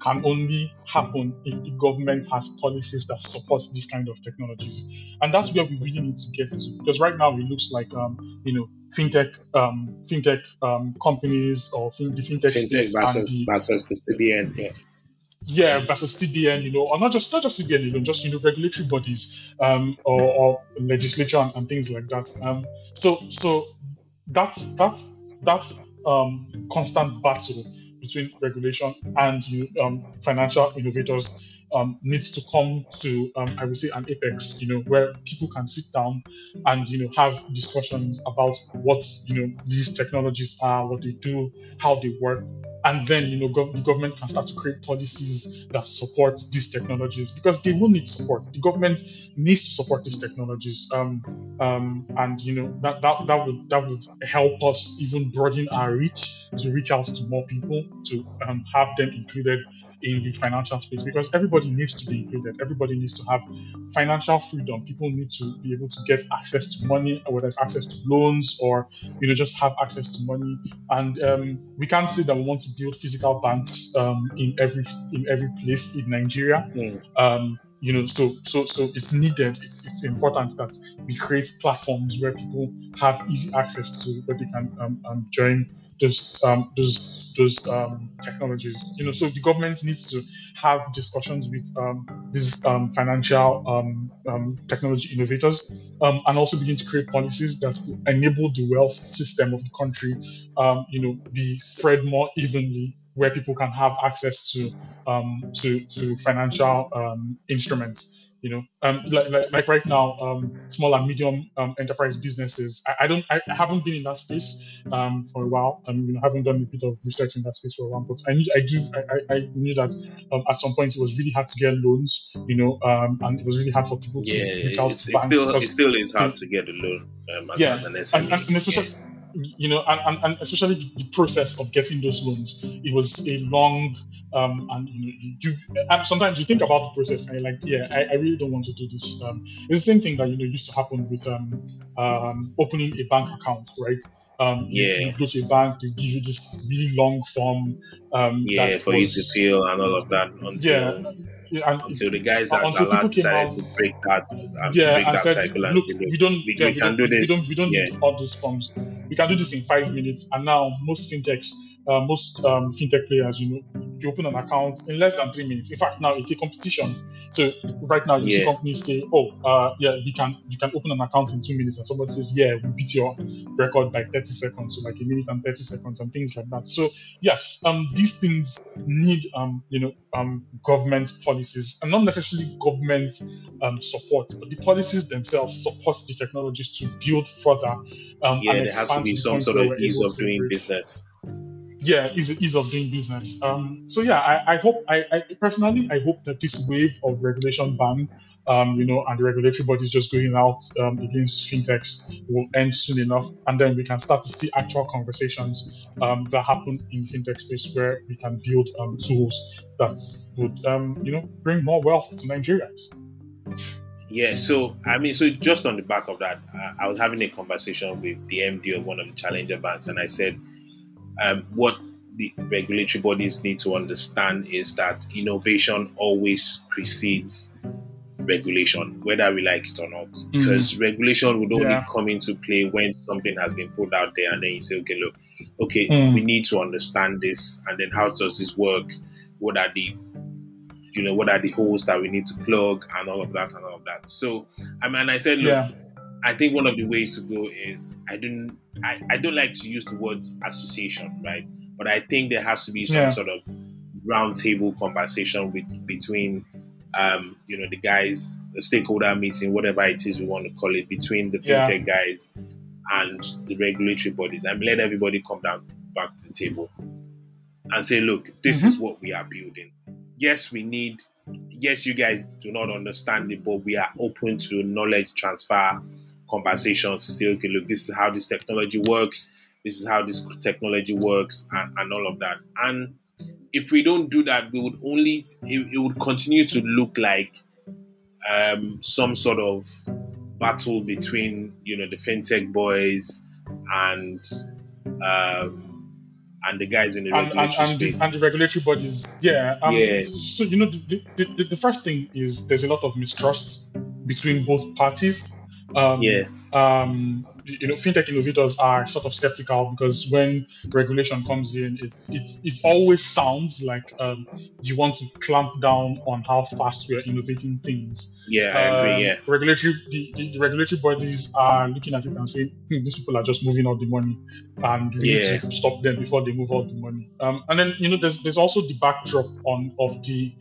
can only happen if the government has policies that support these kind of technologies and that's where we really need to get to because right now it looks like um, you know fintech um, fintech um, companies or fin- the fintech, Fintech versus the versus the CBN. Yeah. Yeah, versus CBN, you know, or not just not just CBN, you know, just you know, regulatory bodies um, or, or legislature and, and, things like that. Um, so so that's that's that's um, constant battle between regulation and um, financial innovators um, needs to come to, um, I would say, an apex, you know, where people can sit down and, you know, have discussions about what, you know, these technologies are, what they do, how they work. And then, you know, gov- the government can start to create policies that support these technologies because they will need support. The government needs to support these technologies. Um, um, and, you know, that, that, that would, that would help us even broaden our reach to reach out to more people, to um, have them included in the financial space because everybody needs to be included. Everybody needs to have financial freedom. People need to be able to get access to money, whether it's access to loans or you know just have access to money. And um, we can't say that we want to build physical banks um, in every in every place in Nigeria. Mm. Um, you know, so so so it's needed. It's, it's important that we create platforms where people have easy access to where they can um, um, join those um, those those um, technologies. You know, so the government needs to have discussions with um, these um, financial um, um, technology innovators, um, and also begin to create policies that enable the wealth system of the country, um, you know, be spread more evenly where people can have access to um, to to financial um, instruments you know. Um, like, like, like right now um, small and medium um, enterprise businesses I, I, don't I haven't been in that space um, for a while. I mean, you know haven't done a bit of research in that space for a while but I knew I do I, I knew that um, at some point it was really hard to get loans you know um, and it was really hard for people to yeah, reach out to banks still it still is hard to get a loan as, yeah, as an SME. And, and, and especially yeah you know, and, and, especially the process of getting those loans, it was a long um, and you know, you, you and sometimes you think about the process and you're like, yeah, I, I really don't want to do this. Um, it's the same thing that you know used to happen with um, um, opening a bank account, right? Um, yeah. You, you, go to a bank, they give you this really long form. Um, yeah, for you to fill and all of that. Until, yeah. And until the guys that allowed decided out, to break that, um, yeah, break and that said, cycle look, we don't, we, yeah, we, we can do this. We don't, we don't yeah. need all these forms. We can do this in five minutes. And now most fintechs uh, most um, fintech players, you know, you open an account in less than three minutes. In fact, now it's a competition. So right now, you yeah. see companies say, "Oh, uh, yeah, we can you can open an account in two minutes," and somebody says, "Yeah, we beat your record by 30 seconds, so like a minute and 30 seconds, and things like that." So yes, um, these things need um, you know, um, government policies, and not necessarily government um, support, but the policies themselves support the technologies to build further. Um, yeah, there has to be some sort of ease of doing business yeah, ease, ease of doing business. Um, so yeah, I, I hope, I, I, personally, I hope that this wave of regulation ban, um, you know, and the regulatory bodies just going out um, against fintechs will end soon enough, and then we can start to see actual conversations um, that happen in fintech space where we can build um, tools that would, um, you know, bring more wealth to Nigerians. Yeah, so I mean, so just on the back of that, I, I was having a conversation with the MD of one of the challenger banks, and I said um, what the regulatory bodies need to understand is that innovation always precedes regulation, whether we like it or not. Mm. Because regulation would only yeah. come into play when something has been put out there, and then you say, okay, look, okay, mm. we need to understand this, and then how does this work? What are the you know, what are the holes that we need to plug and all of that and all of that. So, I mean, I said, look, yeah. I think one of the ways to go is I don't I, I don't like to use the word association, right? But I think there has to be some yeah. sort of roundtable conversation with between um, you know the guys, the stakeholder meeting, whatever it is we want to call it, between the fintech yeah. guys and the regulatory bodies, and let everybody come down back to the table and say, look, this mm-hmm. is what we are building. Yes, we need. Yes, you guys do not understand it, but we are open to knowledge transfer conversations to say, okay, look, this is how this technology works, this is how this technology works, and, and all of that. And if we don't do that, we would only it, it would continue to look like um, some sort of battle between you know the fintech boys and um, and the guys in the and, regulatory and, and. The, and the regulatory bodies. Yeah. Um, yeah. So, you know, the, the, the, first thing is there's a lot of mistrust between both parties. Um, yeah. um, you know, fintech innovators are sort of skeptical because when regulation comes in, it's it's it always sounds like um, you want to clamp down on how fast we are innovating things. Yeah, I agree. Um, Yeah, regulatory the, the, the regulatory bodies are looking at it and saying hmm, these people are just moving out the money and we Yeah. need to stop them before they move out the money um, and then you know there's there's also the backdrop on of the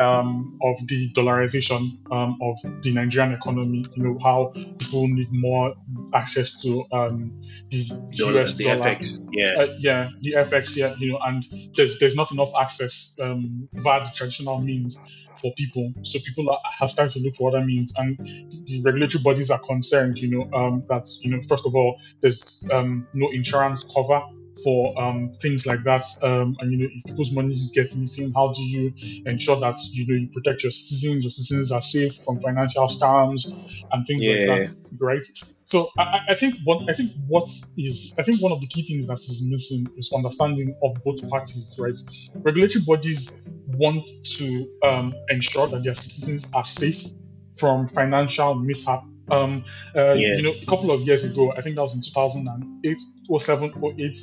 um, of the dollarization um, of the Nigerian economy you know how people need more access to um, the Dollar- US the dollar FX. Yeah, uh, yeah, the FX, yeah, you know, and there's there's not enough access um, via the traditional means for people. So people are, have started to look for other means, and the regulatory bodies are concerned, you know, um, that you know, first of all, there's um, no insurance cover for um, things like that, um, and you know, if people's money is getting missing, how do you ensure that you know you protect your citizens? Your citizens are safe from financial scams and things Yeah. like that, right? So I, I- think what I think what is I think one of the key things that is missing is understanding of both parties, right? Regulatory bodies want to um, ensure that their citizens are safe from financial mishap. Um, uh, Yeah. You know, a couple of years ago, I think that was in 2008 or 7 or 8,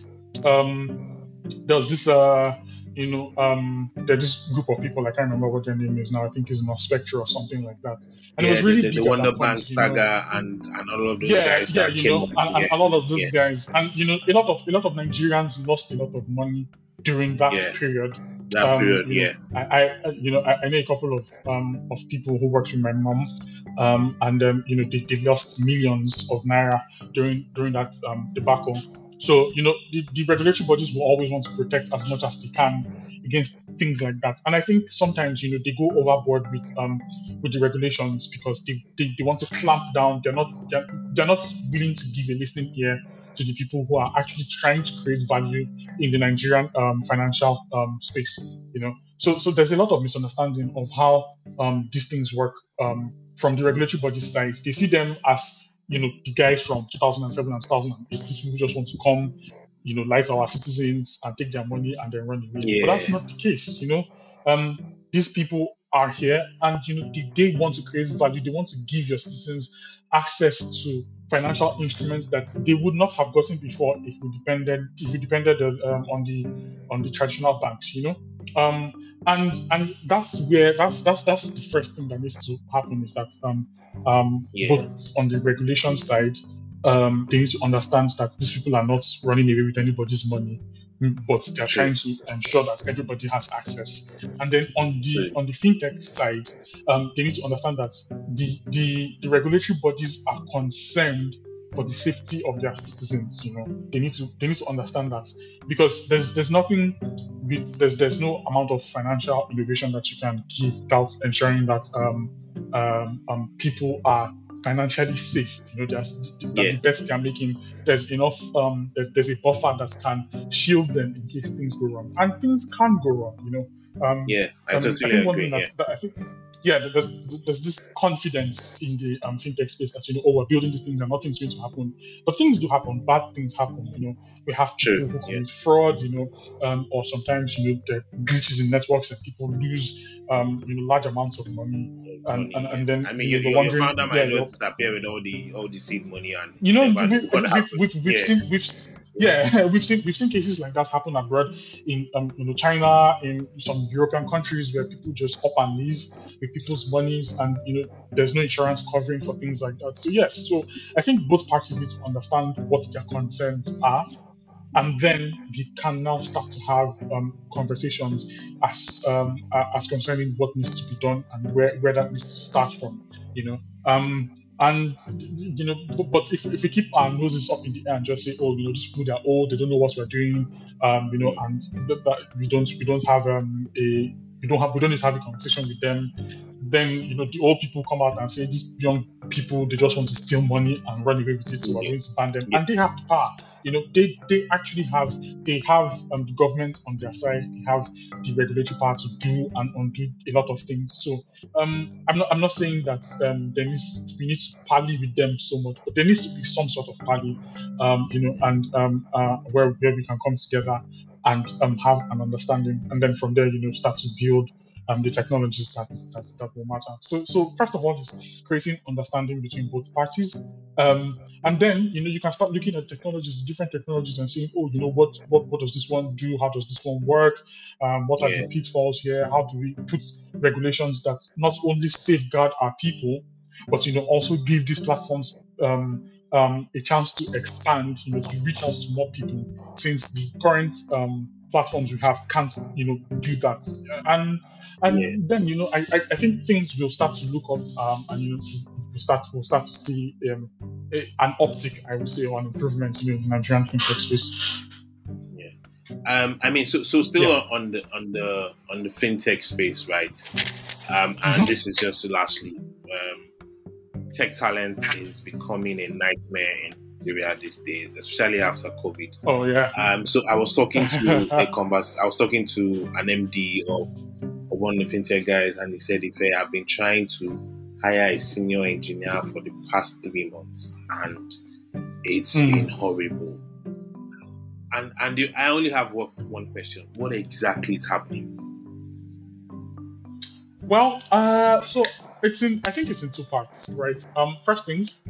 um, there was this, uh, you know, um, there's this group of people, I can't remember what their name is now, I think it's not Spectre or something like that. And yeah. it was really the, the, the Wonder Bank saga and and all of those yeah, guys yeah, that you know, and, and yeah. a lot of those yeah. guys, and you know, a lot of a lot of Nigerians lost a lot of money during that Yeah. period. that um, period. you know, Yeah, I, I, you know, I, I know a couple of um of people who worked with my mom, um, and um, you know, they, they lost millions of naira during during that um debacle. So you know, the, the regulatory bodies will always want to protect as much as they can against things like that. And I think sometimes you know they go overboard with um with the regulations because they, they, they want to clamp down. They're not they're, they're not willing to give a listening ear to the people who are actually trying to create value in the Nigerian um, financial um, space. You know, so so there's a lot of misunderstanding of how um, these things work um, from the regulatory body side. They see them as you know the guys from 2007 and 2008. These people just want to come, you know, lie to our citizens and take their money and then run away. But that's not the case. You know, um, these people are here and you know they, they want to create value. They want to give your citizens access to financial instruments that they would not have gotten before if we depended if we depended on, um, on the on the traditional banks. You know, um, and and that's where that's that's that's the first thing that needs to happen is that um, um, Yeah. both on the regulation side, um, they need to understand that these people are not running away with anybody's money, but they're trying to ensure that everybody has access. And then on the on the fintech side, um, they need to understand that the the the regulatory bodies are concerned for the safety of their citizens. You know, they need to they need to understand that because there's there's nothing with there's there's no amount of financial innovation that you can give without ensuring that um, um, um, people are financially safe. You know, there's that Yeah. the bets they're making. There's enough. Um, there's, there's a buffer that can shield them in case things go wrong, and things can go wrong. You know. Um, yeah, I um, totally think one agree. Yeah. that I think, yeah, there's, there's this confidence in the um, fintech space that you know, oh, we're building these things and nothing's going to happen. But things do happen. Bad things happen. You know, we have people who commit fraud. You know, um, or sometimes you know there are glitches in networks and people lose um, you know large amounts of money. And, and, and then I mean, you you, know, your, the your wondering, founder might not disappear with all the all the seed money and you know, never we, know what we, happened. we've, we've Yeah. seen we've yeah <laughs> we've seen we've seen cases like that happen abroad in um, you know China in some European countries where people just up and leave with people's monies and you know there's no insurance covering for things like that. So yes, so I think both parties need to understand what their concerns are. And then we can now start to have um, conversations as um, as concerning what needs to be done and where, where that needs to start from. You know, um, and you know, but, if, if we keep our noses up in the air and just say, oh, you know, these people they're old, they don't know what we're doing, um, you know, and that, that we don't we don't have um, a we don't have we don't need to have a conversation with them. Then you know the old people come out and say these young people they just want to steal money and run away with it, so we're going to ban them, and they have the power. You know, they they actually have they have um, the government on their side. They have the regulatory power to do and undo a lot of things. So um, I'm not I'm not saying that um, there needs we need to parley with them so much, but there needs to be some sort of parley, um, you know, and um, uh, where where we can come together and um, have an understanding, and then from there, you know, start to build um, the technologies that, that that will matter. So so first of all, is creating understanding between both parties, um, and then you know you can start looking at technologies, different technologies, and saying, oh, you know what what what does this one do? How does this one work? Um, what are Yeah. the pitfalls here? How do we put regulations that not only safeguard our people, but you know also give these platforms um, um, a chance to expand, you know, to reach out to more people, since the current um, platforms we have can't, you know, do that. And and Yeah. then you know, I, I, I think things will start to look up, um, and you know, we start we'll start to see um, a, an uptick, I would say, or an improvement, you know, in the Nigerian fintech space. Yeah. Um, I mean, so so still Yeah. on the on the on the fintech space, right? Um, and Mhm. this is just lastly, tech talent is becoming a nightmare in Nigeria these days, especially after COVID. Oh yeah. Um, so I was talking to <laughs> a converse. I was talking to an MD of, of one of the fintech guys, and he said, "If I've been trying to hire a senior engineer for the past three months, and it's Mm. been horrible." And and the, I only have one, one question: What exactly is happening? Well, uh, so it's in. I think it's in two parts, right? Um, first things,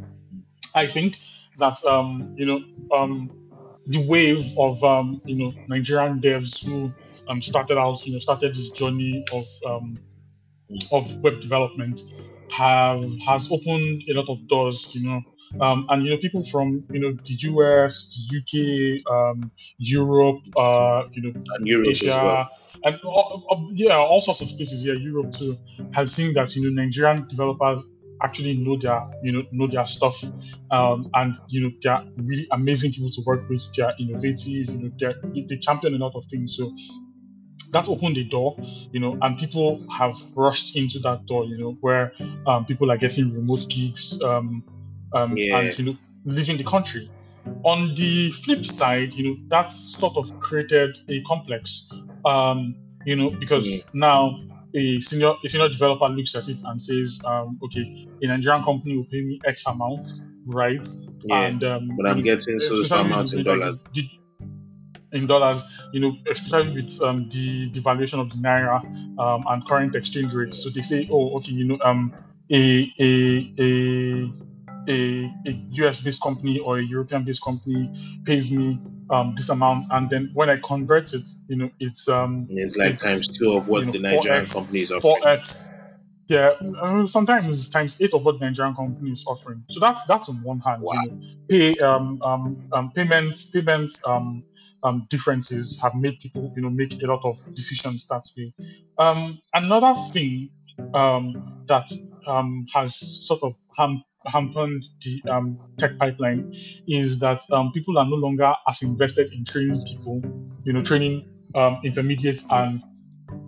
I think that um, you know, um, the wave of um, you know, Nigerian devs who um started out, you know, started this journey of um, of web development have has opened a lot of doors, you know. Um, and you know, people from you know the US, the UK, um, Europe, uh, you know, And Europe as Asia, well. and all, all- yeah, all sorts of places. Yeah, Europe too. Have seen that you know Nigerian developers actually know their you know know their stuff, um, and you know they're really amazing people to work with. They're innovative. You know, they're, they they champion a lot of things. So that's opened the door, you know, and people have rushed into that door. You know, where um, people are getting remote gigs, um, um, Yeah. and you know leaving the country. On the flip side, you know, that's sort of created a complex, um, you know, because now a senior a senior developer looks at it and says, um, okay, a Nigerian company will pay me X amount, right? Yeah, And um, but I'm getting so amounts in dollars. the- in dollars, you know, especially with um, the devaluation of the naira um, and current exchange rates. So they say, oh, okay, you know, um, a a a a, a US-based company or a European-based company pays me um, this amount, and then when I convert it, you know, it's um, it's like it's, times two of what you know, the Nigerian 4x, company is offering. 4x. Yeah, uh, sometimes it's times eight of what the Nigerian company is offering. So that's that's on one hand. Wow. You know, pay um, um, um, payments payments um, um, differences have made people you know make a lot of decisions that way. Um, another thing um, that um, has sort of ham- hampered the um, tech pipeline is that um, people are no longer as invested in training people, you know, training um, intermediate and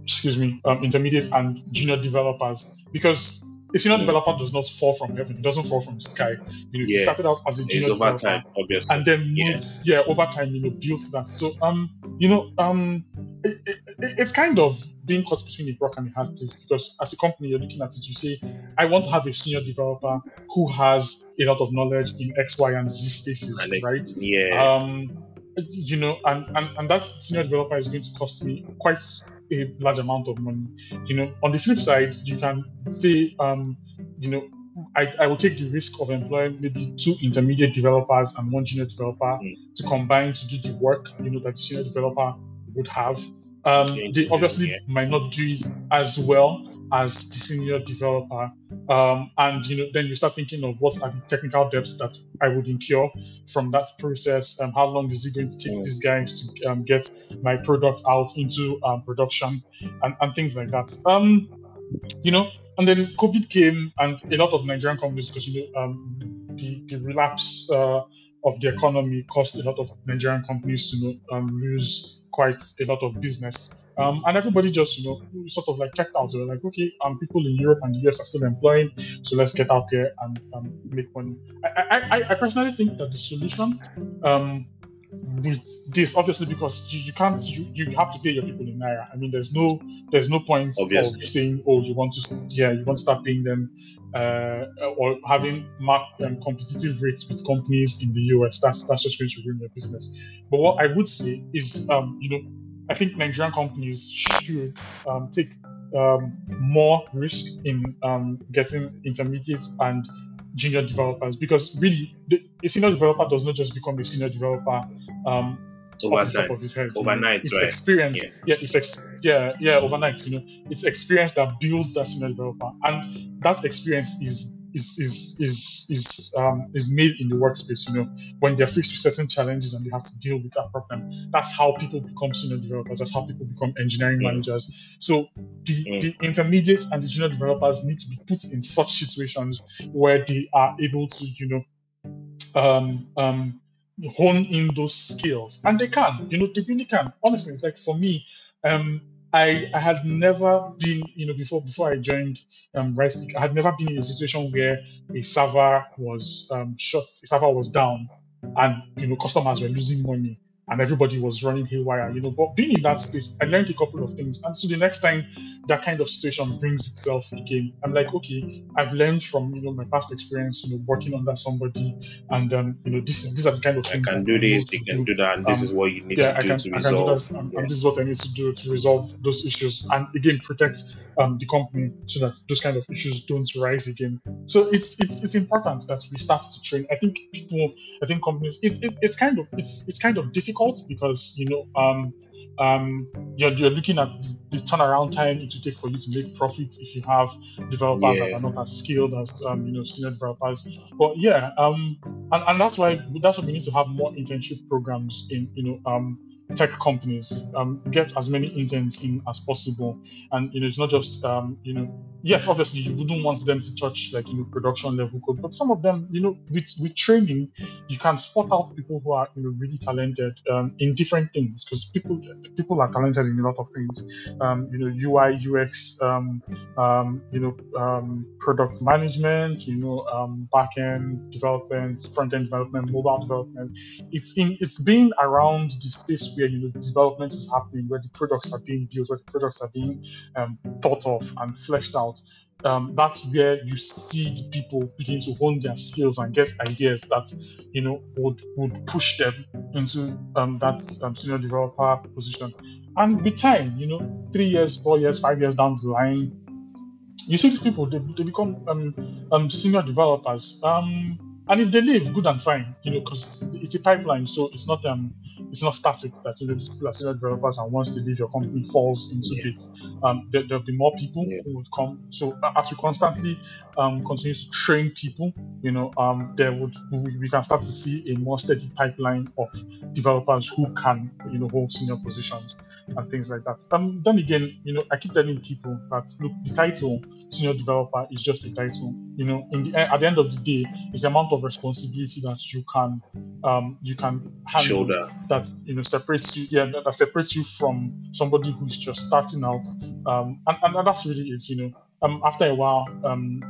excuse me, um, intermediate and junior developers because a senior developer does not fall from heaven; it doesn't fall from the sky. You know, he started out as a junior over developer time, obviously. and then Yeah. moved, yeah, over time, you know, built that. So, um, you know, um, it, it, it- it's kind of being caught between a rock and a hard place because as a company, you're looking at it, you say, I want to have a senior developer who has a lot of knowledge in X, Y, and Z spaces, And right? yeah, Um, you know, and, and and that senior developer is going to cost me quite a large amount of money. You know, on the flip side, you can say, um, you know, I, I will take the risk of employing maybe two intermediate developers and one junior developer Mm. to combine to do the work, you know, that the senior developer would have. Um, they obviously might not do it as well as the senior developer. Um, and you know, then you start thinking of what are the technical debts that I would incur from that process. Um, how long is it going to take these guys to um, get my product out into um, production and, and things like that. Um, you know, and then COVID came, and a lot of Nigerian companies, because you know, um, the the relapse uh, of the economy caused a lot of Nigerian companies to you know, um, lose quite a lot of business. Um, and everybody just, you know, sort of like checked out. They were like, okay, um, people in Europe and the US are still employing, so let's get out there and um, make money. I, I, I, personally think that the solution um, with this, obviously, because you, you can't, you, you have to pay your people in naira. I mean, there's no, there's no point Obviously. of saying, oh, you want to, yeah, you want to start paying them uh, or having mark um, competitive rates with companies in the US. That's that's just going to ruin your business. But what I would say is, um, you know, I think Nigerian companies should um, take um, more risk in um, getting intermediates and junior developers because really the, a senior developer does not just become a senior developer um, over off the top of his head. you overnight, it's right? experience. Yeah. Yeah. it's ex- yeah, yeah, overnight. You know, it's experience that builds that senior developer, and that experience is is is is is um is made in the workspace. You know, when they're faced with certain challenges and they have to deal with that problem. That's how people become senior developers. That's how people become engineering Mm. managers. So the, Mm. the intermediates and the junior developers need to be put in such situations where they are able to, you know, um, um, hone in those skills, and they can. You know, they really can. Honestly, like for me, um, I I had never been, you know, before before I joined um, Rightstick, I had never been in a situation where a server was um, shut, a server was down, and you know, customers were losing money. And everybody was running haywire, you know. But being in that space, I learned a couple of things. And so the next time that kind of situation brings itself again, I'm like, okay, I've learned from you know my past experience, you know, working under somebody, and um, you know, this is these are the kind of things I can do this, you can do that, and this Um, is what you need yeah, to I do can, to I can do resolve. that, and, Yeah. and this is what I need to do to resolve those issues, and again protect um, the company so that those kind of issues don't rise again. So it's it's it's important that we start to train. I think people, I think companies, it's it's, it's kind of it's it's kind of difficult because you know um um you're, you're looking at the, turnaround time it will take for you to make profits if you have developers that are not as skilled as um, you know senior developers. But yeah, um and, and that's why that's why we need to have more internship programs in you know um tech companies um, get as many interns in as possible. And you know it's not just um, you know yes obviously you wouldn't want them to touch like you know production level code but some of them you know with with training you can spot out people who are you know really talented um, in different things because people people are talented in a lot of things. Um, you know ui ux um, um, you know product management you know um, back-end development front-end development mobile development. It's in it's being around the space where you know development is happening, where the products are being built, where the products are being um, thought of and fleshed out. Um, that's where you see the people begin to hone their skills and get ideas that you know would would push them into um, that um, senior developer position. And with time, you know, three years, four years, five years down the line, you see these people they, they become um, um, senior developers. Um, and if they leave, good and fine, you know, because it's a pipeline, so it's not um it's not static that you know people are senior developers and once they leave your company falls into Yeah. it. Um, there, there'll be more people Yeah. who would come. So as we constantly um continue to train people, you know, um there would we, we can start to see a more steady pipeline of developers who can you know hold senior positions and things like that. Um, then again, you know, I keep telling people that look, the title senior developer is just a title. You know, in the at the end of the day, it's the amount of responsibility that you can um you can handle Shoulder. that you know separates you yeah that, separates you from somebody who's just starting out um and, and that's really it you know um after a while um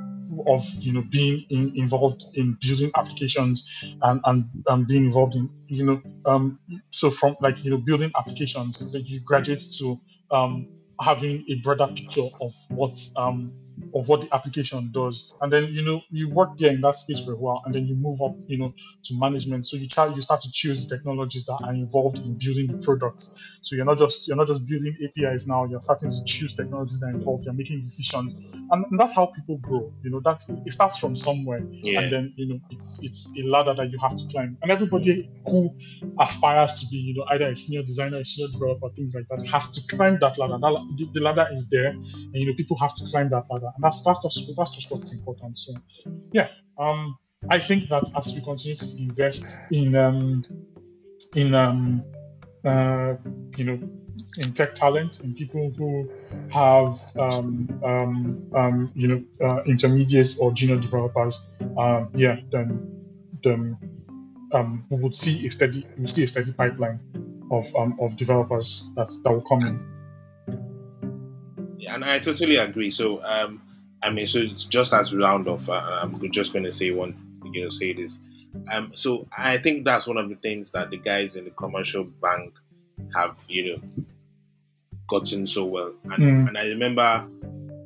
of you know being in, involved in building applications and and um, being involved in you know um so from like you know building applications that you graduate to um having a broader picture of what's um of what the application does. And then you know you work there in that space for a while and then you move up you know to management. So you try you start to choose technologies that are involved in building the products. So you're not just you're not just building apis now you're starting to choose technologies that are involved you're making decisions. And, and that's how people grow you know that's it starts from somewhere. Yeah. and then you know it's it's a ladder that you have to climb. And everybody who aspires to be you know either a senior designer a senior developer things like that has to climb that ladder. That, the, the ladder is there. And you know people have to climb that ladder and that's that's just that's what's important. So yeah um i think that as we continue to invest in um in um uh you know in tech talent in people who have um, um, um, you know uh, intermediates or junior developers um, yeah then then um, we would see a steady we see a steady pipeline of um, of developers that that will come in and I totally agree. So, um, I mean, so it's just as we round off, uh, I'm just going to say one, you know, say this. Um, so I think that's one of the things that the guys in the commercial bank have, you know, gotten so well. And, Mm. and I remember,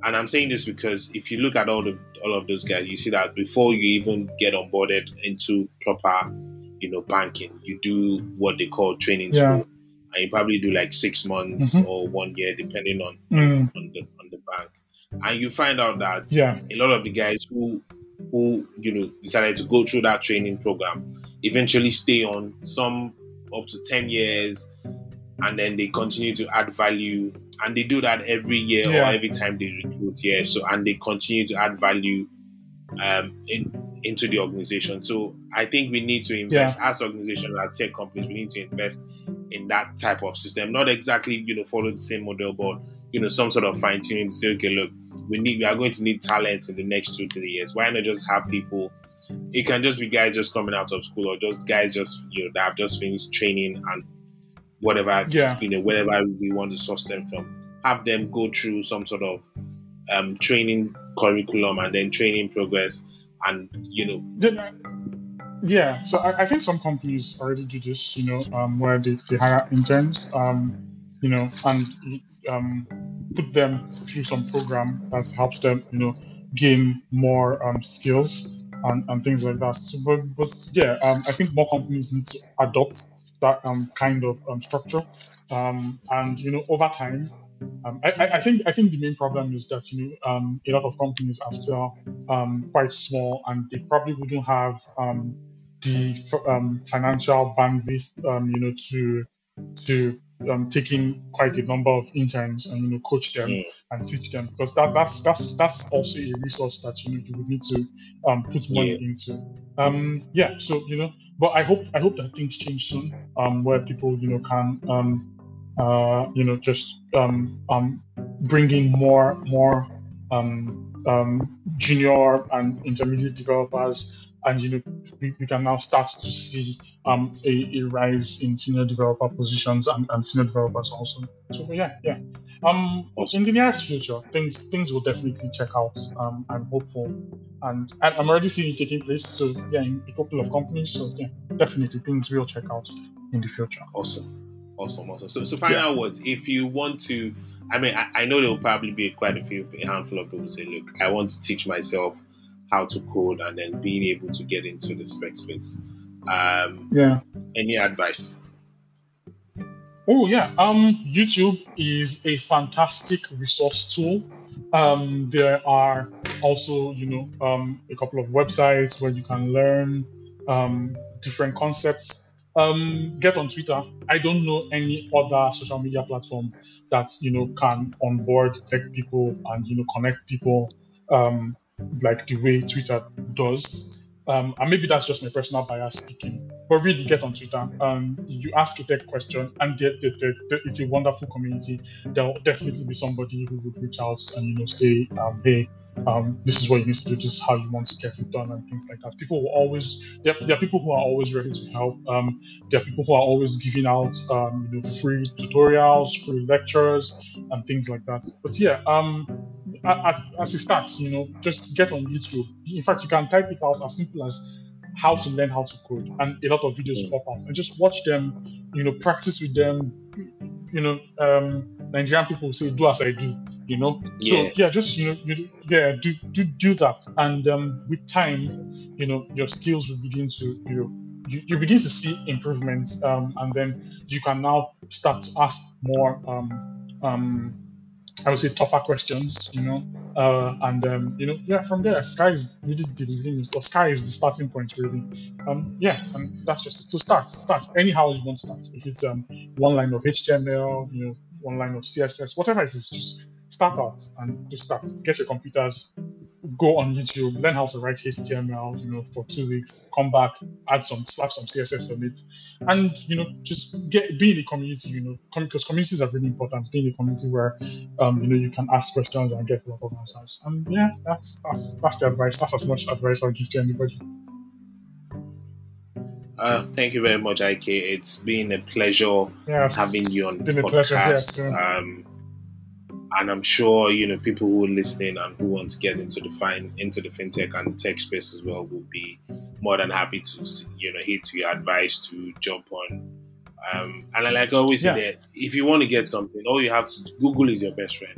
and I'm saying this because if you look at all the all of those guys, you see that before you even get onboarded into proper, you know, banking, you do what they call training Yeah. school, and you probably do like six months Mhm. or one year, depending on Mm, on the on the bank, and you find out that Yeah. a lot of the guys who who you know decided to go through that training program eventually stay on some up to 10 years and then they continue to add value and they do that every year Yeah. or every time they recruit yeah so and they continue to add value um, in into the organization. So i think we need to invest. As organizations as tech companies we need to invest in that type of system. Not exactly you know follow the same model but you know some sort of fine-tuning to say okay look we need we are going to need talent in the next two three years. Why not just have people? It can just be guys just coming out of school or just guys just you know that have just finished training and whatever Yeah. you know wherever we want to source them from. Have them go through some sort of um, training curriculum and then training progress and you know uh, yeah, so I, I think some companies already do this, you know, um, where they, they hire interns, um, you know, and um, put them through some program that helps them, you know, gain more um, skills and, and things like that. So, but, but yeah, um, I think more companies need to adopt that um, kind of um, structure. Um, and, you know, over time, um, I, I- think I think the main problem is that you know um, a lot of companies are still um, quite small and they probably wouldn't have um, the um, financial bandwidth um, you know to to um, take in quite a number of interns and you know coach them Mm. and teach them because that that's that's that's also a resource that you know you would need to um, put money into. Um, yeah, so you know, but I hope I hope that things change soon um, where people you know can um, uh, you know, just um, um, bringing more more um, um, junior and intermediate developers, and you know, we, we can now start to see um, a, a rise in senior developer positions and, and senior developers also. So yeah, yeah. Um, in the nearest future, things things will definitely check out. Um, I'm hopeful, and I'm already seeing it taking place. So yeah, in a couple of companies. So yeah, definitely things will check out in the future. awesome awesome awesome so so final words if you want to i mean I, I know there will probably be quite a few a handful of people say look i want to teach myself how to code and then being able to get into the spec space um Yeah. any advice Oh yeah, um, YouTube is a fantastic resource tool. Um, there are also, you know, um, a couple of websites where you can learn um, different concepts. Um, get on Twitter. I don't know any other social media platform that you know can onboard tech people and you know connect people um, like the way Twitter does. Um, and maybe that's just my personal bias speaking, but really get on Twitter. Um, you ask a tech question, and there, there, there- it's a wonderful community. There will definitely be somebody who would reach out and you know say, um, "Hey, um, this is what you need to do. This is how you want to get it done," and things like that. People will always there, there are people who are always ready to help. Um, there are people who are always giving out um, you know free tutorials, free lectures, and things like that. But yeah, um, as, as a start, you know, just get on YouTube. In fact, you can type it out as simple as how to learn how to code, and a lot of videos will pop out, and just watch them. You know, practice with them. You know, um, Nigerian people say, "Do as I do." You know, so Yeah. yeah, just you know, you, yeah, do do do that, and um, with time, you know, your skills will begin to you know. You, you begin to see improvements, um, and then you can now start to ask more um, um, I would say tougher questions, you know, uh, and um, you know, yeah, from there, sky is really the limit, or sky is the starting point, really. Um, yeah, and that's just it. So start, start anyhow you want to start. If it's um, one line of HTML, you know, one line of CSS, whatever it is, just start out and just start. Get your computers, go on YouTube, learn how to write HTML, you know, for two weeks, come back, add some, slap some CSS on it, and you know, just get be in a community, you know, because communities are really important. Be in a community where, um, you know, you can ask questions and get a lot of answers. And yeah, that's that's that's the advice. That's as much advice I'll give to anybody. Uh thank you very much ik it's been a pleasure it's having you on the been a pleasure. podcast. Yes, yeah. um, and I'm sure you know people who are listening and who want to get into the fine into the fintech and tech space as well will be more than happy to you know to your advice to jump on. Um, and like I always Yeah. say if you want to get something, all you have to Google is your best friend.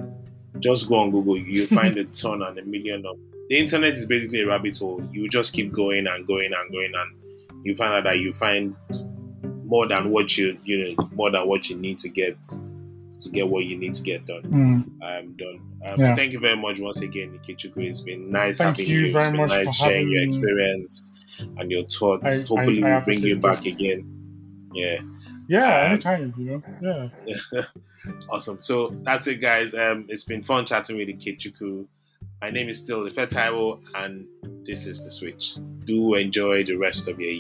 Just go on Google, you'll <laughs> find a ton and a million of the internet is basically a rabbit hole. You just keep going and going and going and you find out that you find more than what you you know more than what you need to get to get what you need to get done. Mm. Um, done. Um, Yeah. so thank you very much once again, Ikechukwu. It's been nice Thank having you you. It's very been much nice sharing your experience and your thoughts. I- Hopefully, I- I we'll bring you back this. again. Yeah. Yeah, Um, anytime, you know. Yeah. <laughs> awesome. So that's it, guys. Um, it's been fun chatting with Ikechukwu. My name is still Ifetaiwo, and this is The Switch. Do enjoy the rest of your